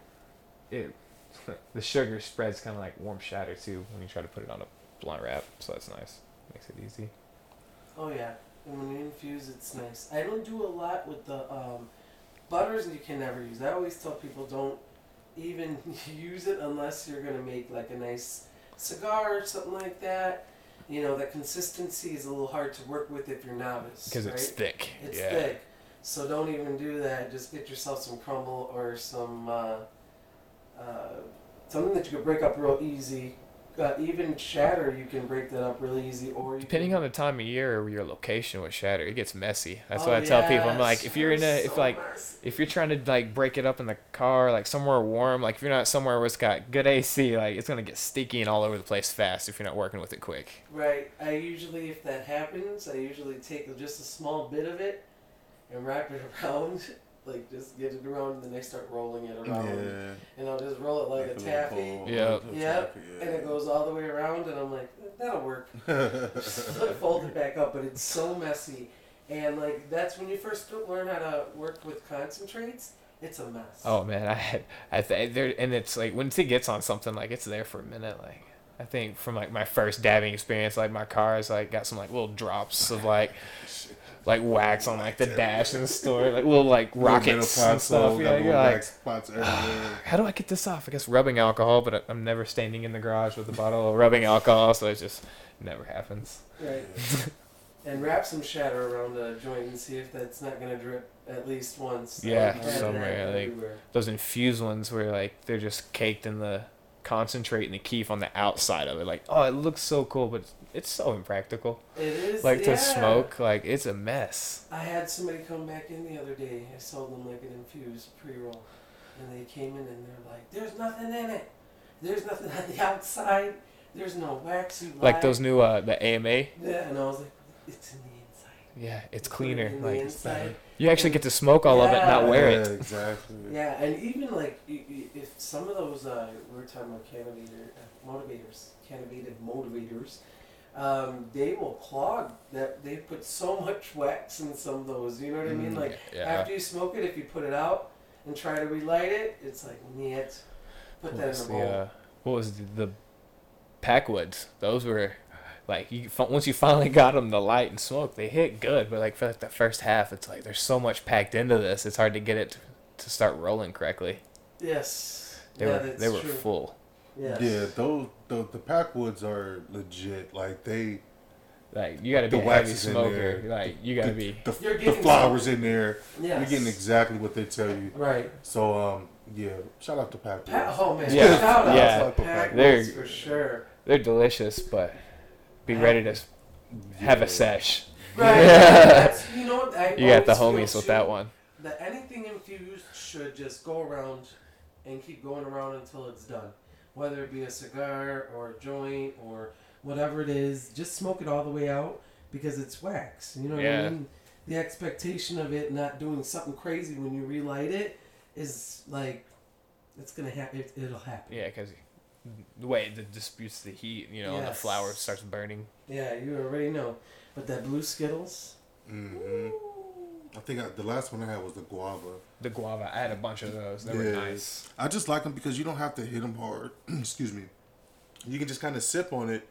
It the sugar spreads kind of like warm shatter too when you try to put it on a blunt wrap. So that's nice. Makes it easy. Oh yeah, and when you infuse, it's nice. I don't do a lot with the um, butters. You can never use. I always tell people don't even use it unless you're gonna make like a nice cigar or something like that. You know, that consistency is a little hard to work with if you're novice. Because right? it's thick. It's yeah. thick. So don't even do that. Just get yourself some crumble or some uh, uh, something that you can break up real easy. Uh, even shatter, you can break that up really easy. Or you Depending can, on the time of year or your location with shatter, it gets messy. That's Oh, what I tell people. I'm like, if you're in a, if So like, messy. if you're trying to like break it up in the car, like somewhere warm, like if you're not somewhere where it's got good AC, like it's gonna get sticky and all over the place fast if you're not working with it quick. Right. I usually, if that happens, I usually take just a small bit of it and wrap it around, like just get it around, and then they start rolling it around, Yeah. and I'll just roll it like, a taffy, ball, Yeah. like a Yep. taffy, and it goes all the way around, and I'm like, that'll work. fold it back up, but it's so messy. And like that's when you first learn how to work with concentrates. It's a mess. Oh man, I had, I think there, and it's like once it gets on something, like it's there for a minute. Like I think from like my first dabbing experience, like my car is like got some like little drops of like. Like wax on like the dash in the store, like little like rockets and stuff. Yeah, you're like, spots everywhere. Ah, how do I get this off? I guess rubbing alcohol, but I- I'm never standing in the garage with a bottle of rubbing alcohol, so it just never happens. Right. and wrap some shatter around the joint and see if that's not gonna drip at least once. Yeah, like somewhere, like- everywhere. Those infused ones where like they're just caked in the concentrate and the keef on the outside of it. Like, oh, it looks so cool, but it's so impractical. It is Like yeah. to smoke, like it's a mess. I had somebody come back in the other day. I sold them like an infused pre roll, and they came in and they're like, "There's nothing in it. There's nothing on the outside. There's no wax. You Like those new uh the AMA. Yeah, and I was like, "It's in the inside." Yeah, it's cleaner. in Like inside. you actually get to smoke all of it, and not Yeah. wear yeah, it. exactly. Yeah, and even like i- i- if some of those uh, we were talking about cantivator uh, motivators, cantivated motivators, um, they will clog. That they put so much wax in some of those. You know what I mean? Mm, Like yeah. after you smoke it, if you put it out and try to relight it, it's like niet. Put What that in a the, bowl. uh, what was the, the Packwoods? Those were like you once you finally got them the light and smoke, they hit good. But like for like the first half, it's like there's so much packed into this. It's hard to get it to, to start rolling correctly. yes. They yeah, were that's they were true. full. Yes. Yeah, those the the Packwoods are legit. Like they Like you got to be The a wax heavy in smoker. there. Like you got to the, be. the, You're the getting flowers in there. Yes. You're getting exactly what they tell you. Right. So um yeah, shout out to Packwoods. Pa- oh man. Yeah, Shout out yeah. to Pac They're- for sure. They're delicious, but be ready to have Yeah. a sesh. Right. That's, you know what? I You got the homies with that one. That anything infused should just go around and keep going around until it's done. Whether it be a cigar or a joint or whatever it is, just smoke it all the way out because it's wax. You know what Yeah. I mean? The expectation of it not doing something crazy when you relight it is like it's gonna happen. It, it'll happen. Yeah, because the way it disputes the heat, you know, and the Yes. flower starts burning. Yeah, you already know. But that blue Skittles. hmm I think I, the last one I had was the guava. The guava, I had a bunch of those. They were nice. I just like them because you don't have to hit them hard. Excuse me. You can just kind of sip on it,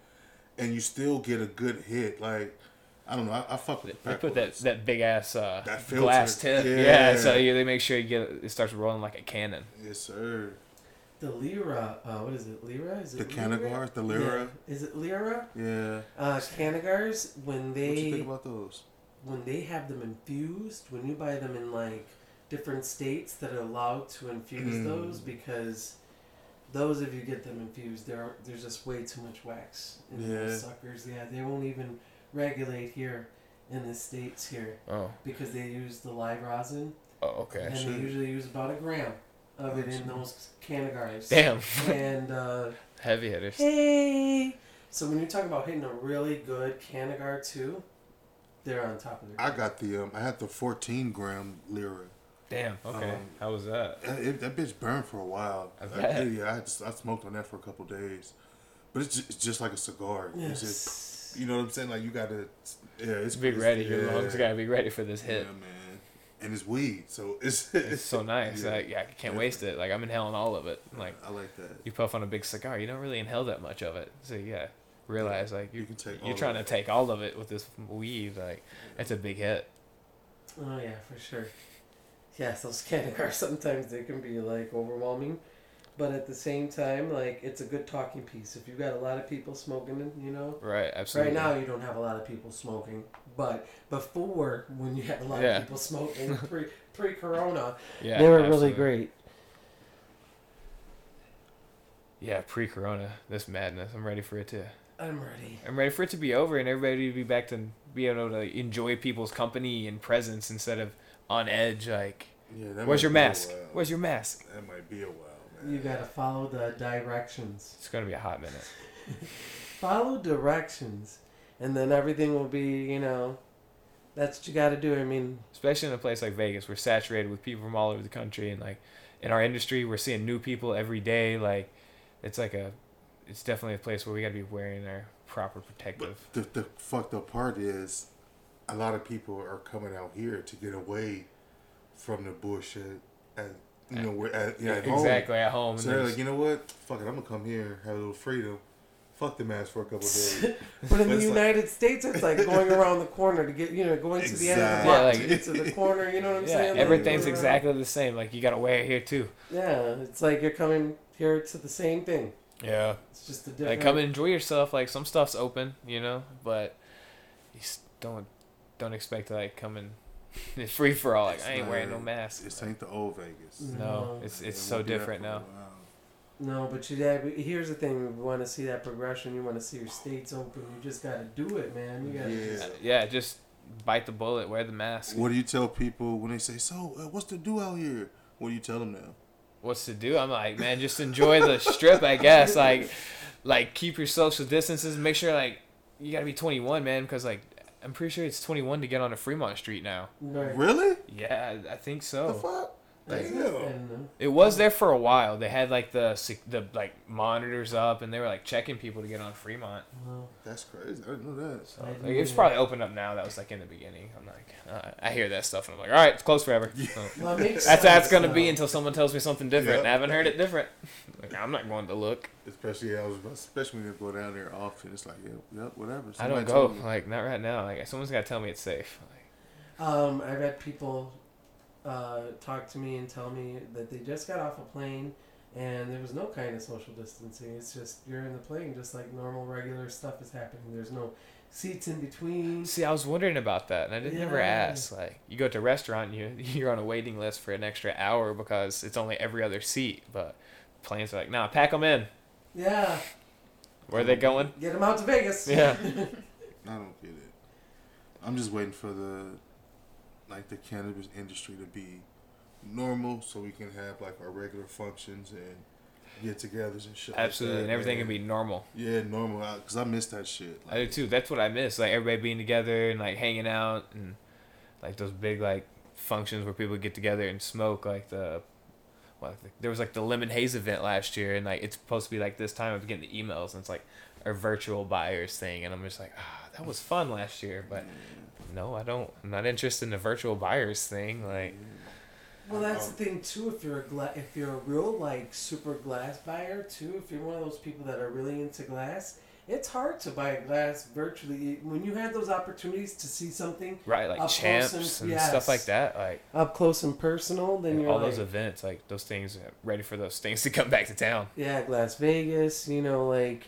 and you still get a good hit. Like I don't know. I, I fuck with the They put that that big ass uh, That glass tip. Yeah. Yeah. so yeah, they make sure you get it, it starts rolling like a cannon. Yes, sir. The the Lyra. Uh, what is it? Lyra? Is it The Canagars, the Lyra. Yeah. Is it Lyra? Yeah. Uh, Canagars when they. What you think about those? when they have them infused, when you buy them in like different states that are allowed to infuse Mm. those, because those if you get them infused, there there's just way too much wax in Yeah. those suckers. Yeah, they won't even regulate here in the states here Oh. because they use the live rosin, Oh, okay. and Sure. they usually use about a gram of it in those canagars. Damn. And uh, Heavy hitters. hey, so when you're talking about hitting a really good canagar too, they're on top of their. I got the um, I had the 14 gram Lyra. Damn. Okay. Um, How was that? Uh, It, that bitch burned for a while. I I, yeah, I, had I smoked on that for a couple days, but it's just, it's just like a cigar. It's just Yes. you know what I'm saying. Like you gotta, yeah, it's Be it's- ready. Your lungs gotta be ready for this hit. Yeah, hit. man. And it's weed, so it's It's so nice. Yeah. Like, yeah, I can't Yeah. waste it. Like I'm inhaling all of it. Like I like that. you puff on a big cigar, you don't really inhale that much of it. So yeah, realize like you, You can take all you're trying to it. take all of it with this weed. Like it's a big hit. Oh yeah, for sure. Yes, those canagars sometimes they can be like overwhelming, but at the same time, like it's a good talking piece. If you've got a lot of people smoking, it, you know. Right. Absolutely. Right now, you don't have a lot of people smoking, but before, when you had a lot Yeah. of people smoking pre pre Corona, Yeah. they were really great. Yeah. Pre-corona, this madness. I'm ready for it to. I'm ready. I'm ready for it to be over and everybody to be back to be able to enjoy people's company and presence instead of on edge. Like, Yeah, that where's your mask? Where's your mask? That might be a while, man. You gotta follow the directions. It's gonna be a hot minute. Follow directions, and then everything will be, you know. That's what you gotta do. I mean, especially in a place like Vegas. We're saturated with people from all over the country, and like in our industry, we're seeing new people every day. Like it's like a, it's definitely a place where we got to be wearing our proper protective. The the fucked up part is, a lot of people are coming out here to get away from the bullshit, and you know, we're at, yeah, at home. exactly at home. So they're like, you know what? Fuck it, I'm gonna come here, have a little freedom. Fuck the mask for a couple days. but in the It's like- United States, it's like going around the corner to get, you know, going to the end of the Exactly. block Yeah, to like- get to the corner. You know what I'm yeah, saying? Like, everything's going around. exactly the same. Like you got to wear it here too. Yeah, it's like you're coming here to the same thing. Yeah. It's just a different. Like come and enjoy yourself. Like some stuff's open, you know, but you don't don't expect to like come and it's free for all. Like I ain't wearing no mask. This ain't the old Vegas. No, No. it's it's won't so be that different now. while. No, but you. Yeah, but here's the thing: you want to see that progression. You want to see your states open. You just got to do it, man. You got to. Yeah. Uh, Yeah, just bite the bullet, wear the mask. What do you tell people when they say, "So, uh, what's to do out here?" What do you tell them now? what's to do? I'm like, man, just enjoy the strip, I guess. Like, like keep your social distances. Make sure like you gotta be 21, man, because like I'm pretty sure it's 21 to get on a Fremont Street now. Right. Really? Yeah, I think The so. fuck? That's Damn. it. And, It was there for a while. They had like the the like monitors up, and they were like checking people to get on Fremont. well, That's crazy. I didn't know that. So, like, didn't it's probably open up now. That was like in the beginning. I'm like, uh, I hear that stuff, and I'm like, all right, it's closed forever. So, well, it makes that's how it's gonna be until someone tells me something different. Yep. and I haven't heard it different. Like, I'm not going to look. Especially, I was, especially when you go down there often. It's like, yeah, yep, whatever. I don't go. Like not right now. Like someone's got to tell me it's safe. Like, Um, I read people uh, talk to me and tell me that they just got off a plane and there was no kind of social distancing. It's just you're in the plane, just like normal, regular stuff is happening. There's no seats in between. see, I was wondering about that, and I didn't ever ask. Like, you go to a restaurant, and you you're on a waiting list for an extra hour because it's only every other seat. But planes are like, nah, pack them in. Yeah, Where are they going? get them out to Vegas. Yeah. I don't get it. I'm just waiting for the like the cannabis industry to be normal, so we can have like our regular functions and get-togethers and shit. like Absolutely, that, and everything man. can be normal. Yeah, normal. Because I miss that shit. I do too. That's what I miss. Like everybody being together and like hanging out and like those big like functions where people get together and smoke. Like the well, I think there was like the lemon haze event last year, and like it's supposed to be like this time. I'm getting the emails, and it's like our virtual buyers thing, and I'm just like, ah, that was fun last year, but no, I don't. I'm not interested in the virtual buyers thing. Like, Well, that's the thing too. If you're a gla- if you're a real like super glass buyer too, if you're one of those people that are really into glass it's hard to buy glass virtually when you have those opportunities to see something Right, like Up close champs and- and, yes. stuff like that. Like up close and personal. Then you're all like, those events, like those things, ready for those things to come back to town. yeah, Las Vegas. You know, like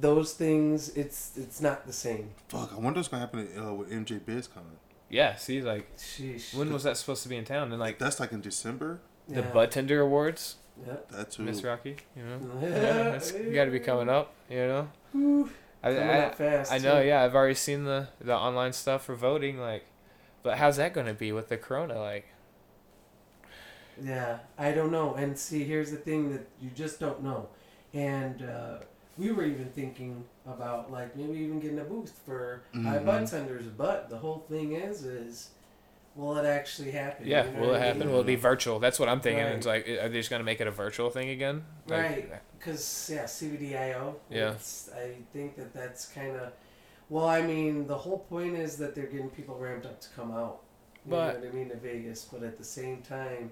those things. It's it's not the same. Fuck, I wonder what's gonna happen uh, with MJ BizCon. Yeah, see, like Sheesh. when was that supposed to be in town? And like That's like in December. the Yeah. Bud Tender Awards, Yeah. That too. Miss Rocky. You know, Yeah, yeah, that's got to be coming up. You know, Whew. I, Coming I, up fast, I know. too. Yeah, I've already seen the the online stuff for voting. Like, but how's that going to be with the corona? Like, Yeah, I don't know. And see, here's the thing that you just don't know. And uh, we were even thinking about like maybe even getting a booth for high Mhm. bud tenders. But the whole thing is, is will it actually happen? yeah, You know will it happen? mean? Will it be virtual? That's what I'm thinking. Right. It's like, are they just going to make it a virtual thing again? Like, Right. Because yeah, CBDIO. Yeah. I think that that's kind of. Well, I mean, the whole point is that they're getting people ramped up to come out. You But- know what I mean to Vegas, but at the same time,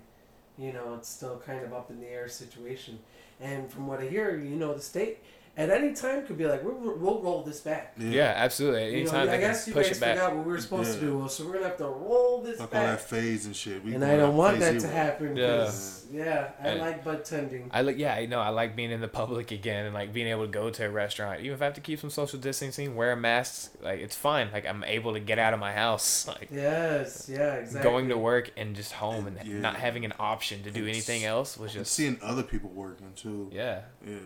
you know, it's still kind of up in the air situation. And from what I hear, you know, the state at any time could be like, we'll, we'll roll this back. Yeah, absolutely. You know, Anytime I guess you push guys it back. forgot what we were supposed to Yeah. do, so we're gonna have to roll this Fuck all that back. phase and shit. We And I don't want phase that to happen. Yeah. 'cause, yeah, I And- like bud tending. I like, yeah, I know. I like being in the public again and like being able to go to a restaurant, even if I have to keep some social distancing, wear a mask. Like it's fine. Like I'm able to get out of my house, like Yes, yeah, exactly. going to work and just home and Yeah. not having an option to do It's- anything else was just seeing other people working too. yeah. Yeah,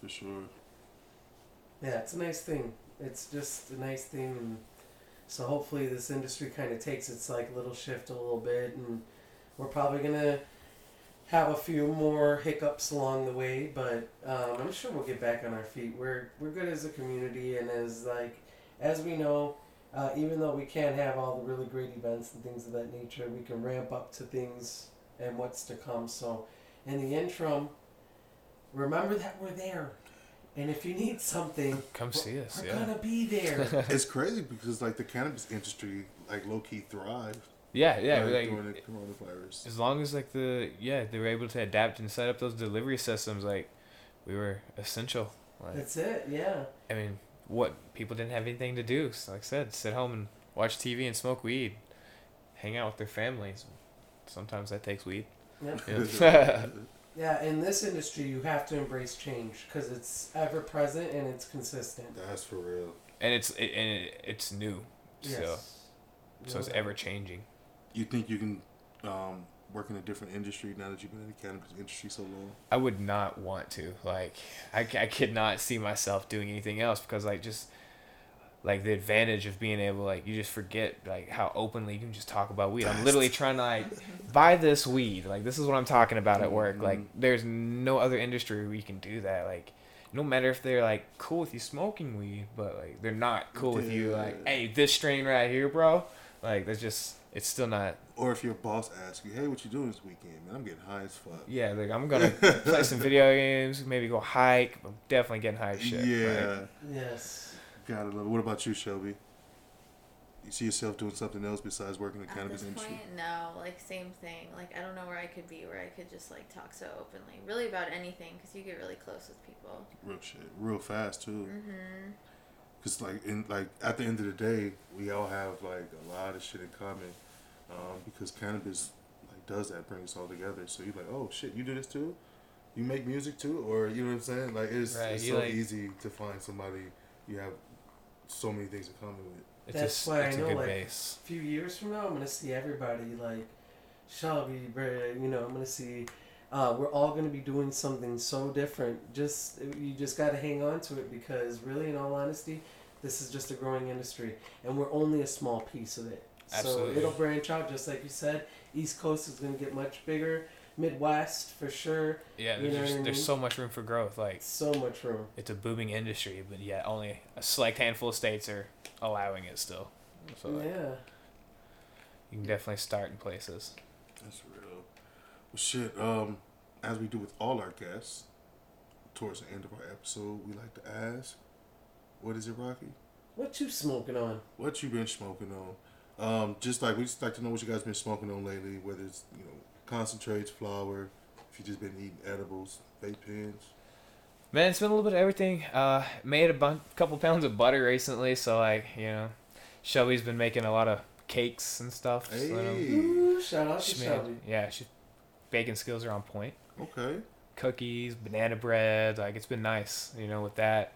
for sure. Yeah, it's a nice thing. It's just a nice thing, and so hopefully this industry kind of takes its like little shift a little bit, and we're probably gonna have a few more hiccups along the way, but um, I'm sure we'll get back on our feet. We're we're good as a community, and as like as we know, uh, even though we can't have all the really great events and things of that nature, we can ramp up to things and what's to come. So, in the interim, remember that we're there. And if you need something, Come see us. we're Yeah. gonna be there. it's crazy because like the cannabis industry, like low key thrived. Yeah, yeah. like, like, during the coronavirus. as long as like the yeah they were able to adapt and set up those delivery systems, like we were essential. Like That's it. Yeah. I mean, what people didn't have anything to do. So like I said, sit home and watch TV and smoke weed, hang out with their families. Sometimes that takes weed. Yep. Yeah. Yeah. In this industry, you have to embrace change because it's ever present and it's consistent. That's for real. and it's it, and it, it's new, so Yes. so it's ever changing. You think you can um, work in a different industry now that you've been in the cannabis industry so long? I would not want to. Like, I, I could not see myself doing anything else because, like, just like the advantage of being able, like, you just forget, like, how openly you can just talk about weed. I'm literally trying to, like, buy this weed. Like, this is what I'm talking about at work. Like, mm-hmm. there's no other industry where you can do that. Like, no matter if they're, like, cool with you smoking weed, but, like, they're not cool with you, like, hey, this strain right here, bro. Like, that's just, it's still not Or if your boss asks you, "Hey, what you doing this weekend?" Man, I'm getting high as fuck. Yeah, like I'm gonna play some video games, maybe go hike. I'm definitely getting high as shit. yeah, like, Yes. Gotta love. it. What about you, Shelby? You see yourself doing something else besides working in the At cannabis this industry? point, no. Like same thing. Like I don't know where I could be where I could just like talk so openly, really about anything, because you get really close with people. Real shit, real fast too. Mm-hmm. Cause like in like at the end of the day, we all have like a lot of shit in common, um, because cannabis like does that, bring us all together. So you're like, oh shit, you do this too, you make music too, or you know what I'm saying? Like it's, Right, it's so like- easy to find somebody you have so many things in common with. it's That's just why it's I a know, good like, base. A few years from now, I'm gonna see everybody like Shelby, Brad, you know, I'm gonna see. Uh, we're all gonna be doing something so different. Just you just gotta hang on to it because really, in all honesty, this is just a growing industry, and we're only a small piece of it. Absolutely. So it'll branch out, just like you said. East Coast is gonna get much bigger. Midwest for sure. Yeah, you there's know just, what I there's so much room for growth. Like So much room. it's a booming industry, but yet only a select handful of states are allowing it still. So like, yeah. you can definitely start in places. That's real. Well, shit. Um, as we do with all our guests, towards the end of our episode, we like to ask, "What is it, Rocky? What you smoking on? What you been smoking on?" Um, just like we just like to know what you guys been smoking on lately. Whether it's you know concentrates, flour. if you've just been eating edibles, vape pens. Man, it's been a little bit of everything. Uh, made a bun- couple pounds of butter recently, so like you know, Shelby's been making a lot of cakes and stuff. so, you Hey, Ooh, shout out to she made- Shelby. yeah, she baking skills are on point. okay. Cookies, banana bread, like it's been nice, you know, with that.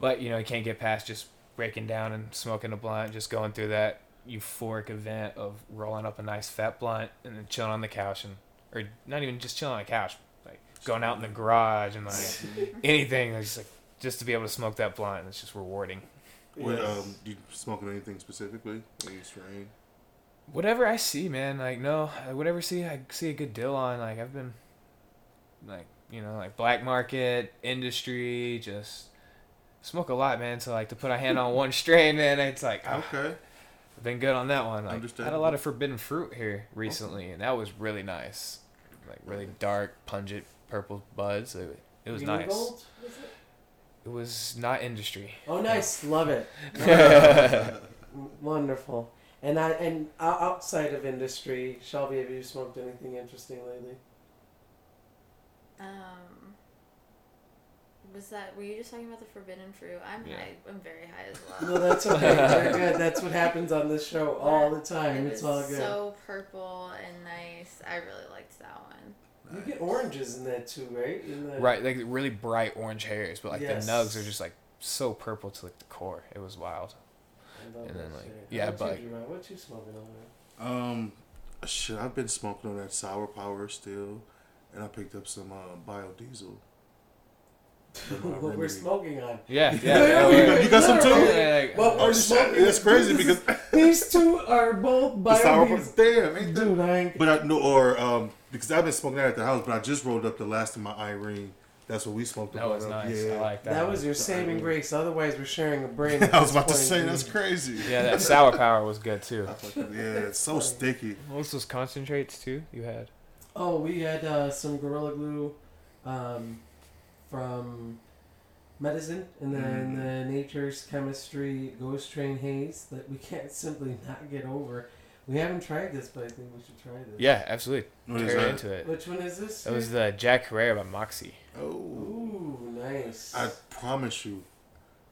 But you know, you can't get past just breaking down and smoking a blunt, just going through that euphoric event of rolling up a nice fat blunt and then chilling on the couch and or not even just chilling on the couch, like going out in the garage and like anything, like, just like just to be able to smoke that blunt, it's just rewarding. What, Yes. um, you smoking anything specifically? Any strain? Whatever I see, man, like no, I- whatever see I see a good deal on. Like I've been, like you know, like black market industry, just smoke a lot, man. So like to put a hand on one strain, man, it's like ah, Okay. I've been good on that one. Like had a lot of forbidden fruit here recently, and that was really nice. Like really dark, pungent purple buds. It, it was Green nice. Gold, was it? It was not industry. Oh, nice. Love it. Wonderful. And I and outside of industry, Shelby, have you smoked anything interesting lately? Um, was that? Were you just talking about the forbidden fruit? I'm Yeah. high. I'm very high as well. No, that's okay. You're good. That's what happens on this show all the time. It It's all good. So purple and nice. I really liked that one. You get oranges in that too, right? The, Right, like really bright orange hairs, but like Yes. the nugs are just like so purple to like the core. It was wild. And then, like, shit. yeah, How but- you, what you smoking on there? Um, shit, I've been smoking on that sour power still, and I picked up some uh, biodiesel. From, what we're smoking on. Yeah, Yeah, yeah. you got- you got some too? Yeah, like- What Oh, we're shit, smoking. that's crazy because these two are both the sour power. biodiesel. Damn, ain't that? Dude, I ain't. But I no, or um, because I've been smoking that at the house, but I just rolled up the last of my Irene. That's what we smoked. that was up. nice. Yeah. I like that. That was your saving grace. Otherwise, we're sharing a brain. I was about to say that's crazy. Yeah, that sour power was good too. Fucking- yeah, it's so sticky. What was those concentrates too? You had. Oh, we had uh, some Gorilla Glue um, from Medicine, and then Mm. the Nature's Chemistry Ghost Train Haze that we can't simply not get over. We haven't tried this, but I think we should try this. Yeah, absolutely. What is Tear that? into it. Which one is this? That was the Jack Herer by Moxie. Oh, Ooh, nice. I promise you,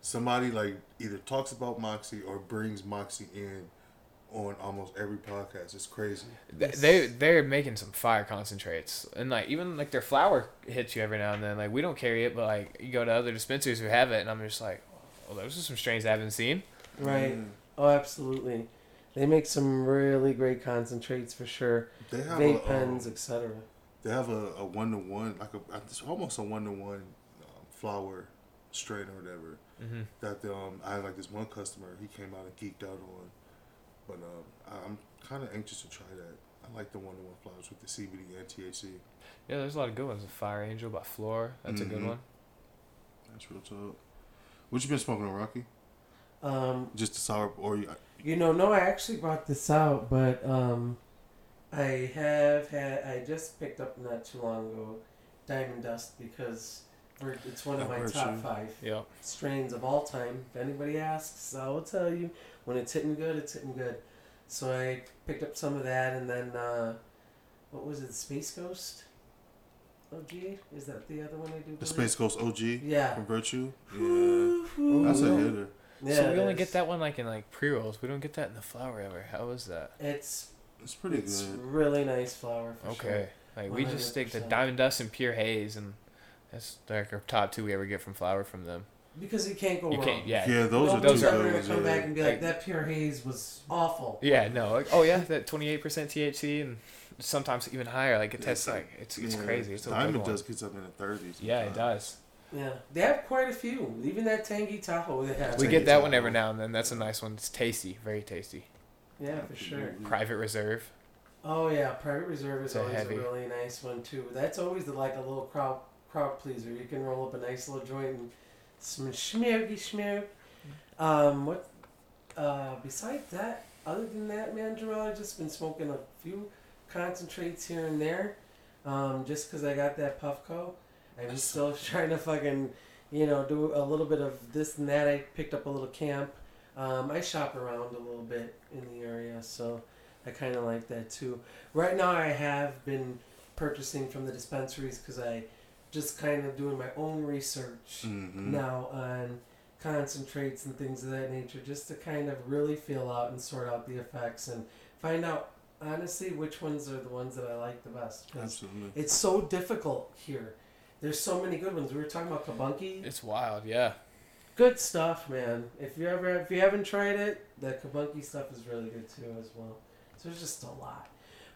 somebody like either talks about Moxie or brings Moxie in on almost every podcast. It's crazy. Th- They they're making some fire concentrates, and like even like their flower hits you every now and then. Like we don't carry it, but like you go to other dispensaries who have it, and I'm just like, oh, those are some strains I haven't seen. right. Mm. Oh, absolutely. They make some really great concentrates for sure. They have Vape a, um, pens, etc. They have a, a one to one, like a it's almost a one to one flower strain or whatever. Mm-hmm. That um, I had like this one customer, he came out and geeked out on, but um, I'm kind of anxious to try that. I like the one to one flowers with the CBD and THC. Yeah, there's a lot of good ones. Fire Angel by Floor, that's a good Mhm. one. That's real tough. What you been smoking on, Rocky? Um, Just the sour, or you, You know, no, I actually brought this out, but um, I have had. I just picked up not too long ago, Diamond Dust because it's one of I've my top you. five Yeah. strains of all time. If anybody asks, I will tell you. When it's hitting good, it's hitting good. So I picked up some of that, and then uh, what was it? Space Ghost. OG is that the other one I do? the? Space Ghost OG Yeah. from Virtue. Yeah, Ooh. that's a hitter. Yeah, so we only is. get that one like in like pre rolls. We don't get that in the flower ever. How is that? It's It's pretty it's good. really nice flower for sure. Okay. Like we just stick to 100%. Diamond Dust and Pure Haze, and that's like our top two we ever get from flower from them. Because you can't go You wrong. can't. Yeah. Yeah, those are Nobody's two ever good gonna come yeah. back and be like, Like- that pure haze was awful. Yeah. No. Like oh yeah, that 28% THC and sometimes even higher. Like it Yeah, tests it's like it's it's Yeah. crazy. It's a good Diamond one. does gets up in the thirties. Yeah, it does. Yeah, they have quite a few. Even that Tangy Tahoe they have. We Take get that to one every now and then. That's a nice one. It's tasty, very tasty. Yeah, for mm-hmm. sure. Private Reserve. Oh yeah, Private Reserve is It's a always heavy. a really nice one too. That's always the, like a little crowd crowd pleaser. You can roll up a nice little joint and some schmirgy schmirg. Um, what? Uh, besides that, other than that, man, Jarrell, I've just been smoking a few concentrates here and there. Um, just because I got that Puffco, I'm still trying to fucking, you know, do a little bit of this and that. I picked up a little camp. Um, I shop around a little bit in the area, so I kind of like that too. Right now, I have been purchasing from the dispensaries because I just kind of doing my own research Mhm. now on concentrates and things of that nature, just to kind of really feel out and sort out the effects and find out honestly which ones are the ones that I like the best. Absolutely. It's so difficult here. There's so many good ones. We were talking about Kabunki. It's wild, yeah. Good stuff, man. If you ever if you haven't tried it, the Kabunki stuff is really good too as well. So there's just a lot.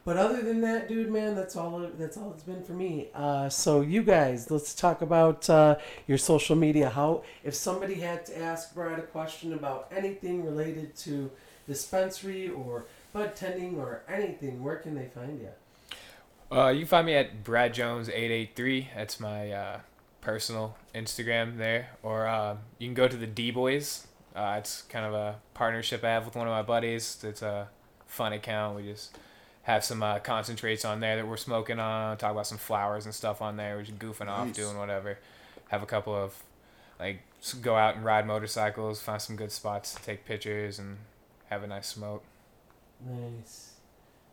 But other than that, dude, man, that's all. That's all it's been for me. Uh, so you guys, let's talk about uh, your social media. How if somebody had to ask Brad a question about anything related to dispensary or bud tending or anything, where can they find you? Uh, you find me at Brad Jones eight eight three. That's my uh, personal Instagram there, or uh, you can go to the D Boys. Uh, it's kind of a partnership I have with one of my buddies. It's a fun account. We just have some uh, concentrates on there that we're smoking on. Talk about some flowers and stuff on there. We're just goofing off, doing whatever. Have a couple of like go out and ride motorcycles. Find some good spots to take pictures and have a nice smoke. Nice,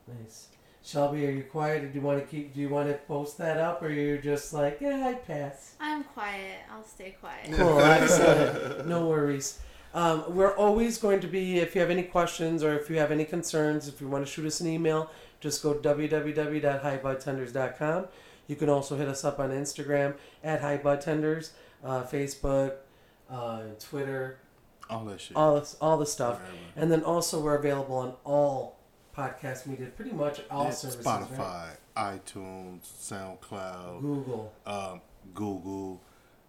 nice. Shelby, are you quiet? Or do you want to keep? Do you want to post that up, or you're just like, yeah, I pass? I'm quiet. I'll stay quiet. Cool, excellent. No worries. Um, we're always going to be, if you have any questions or if you have any concerns, if you want to shoot us an email, just go www.highbudtenders.com. You can also hit us up on Instagram at highbudtenders, uh, Facebook, uh, Twitter, All that shit. all this, all the stuff. And then also we're available on all podcast media, pretty much all services. Spotify, right? iTunes, SoundCloud, Google. um, Google,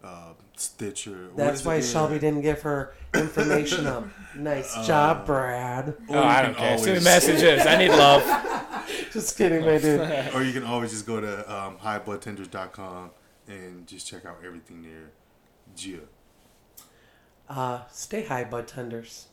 uh, Stitcher. That's why again? Shelby didn't give her information up. Nice Uh, job, Brad. Or oh, I don't care. Send the messages. I need love. Just kidding, my dude. or you can always just go to um, highbudtenders.com and just check out everything there. Gia. Uh, stay high, bud tenders.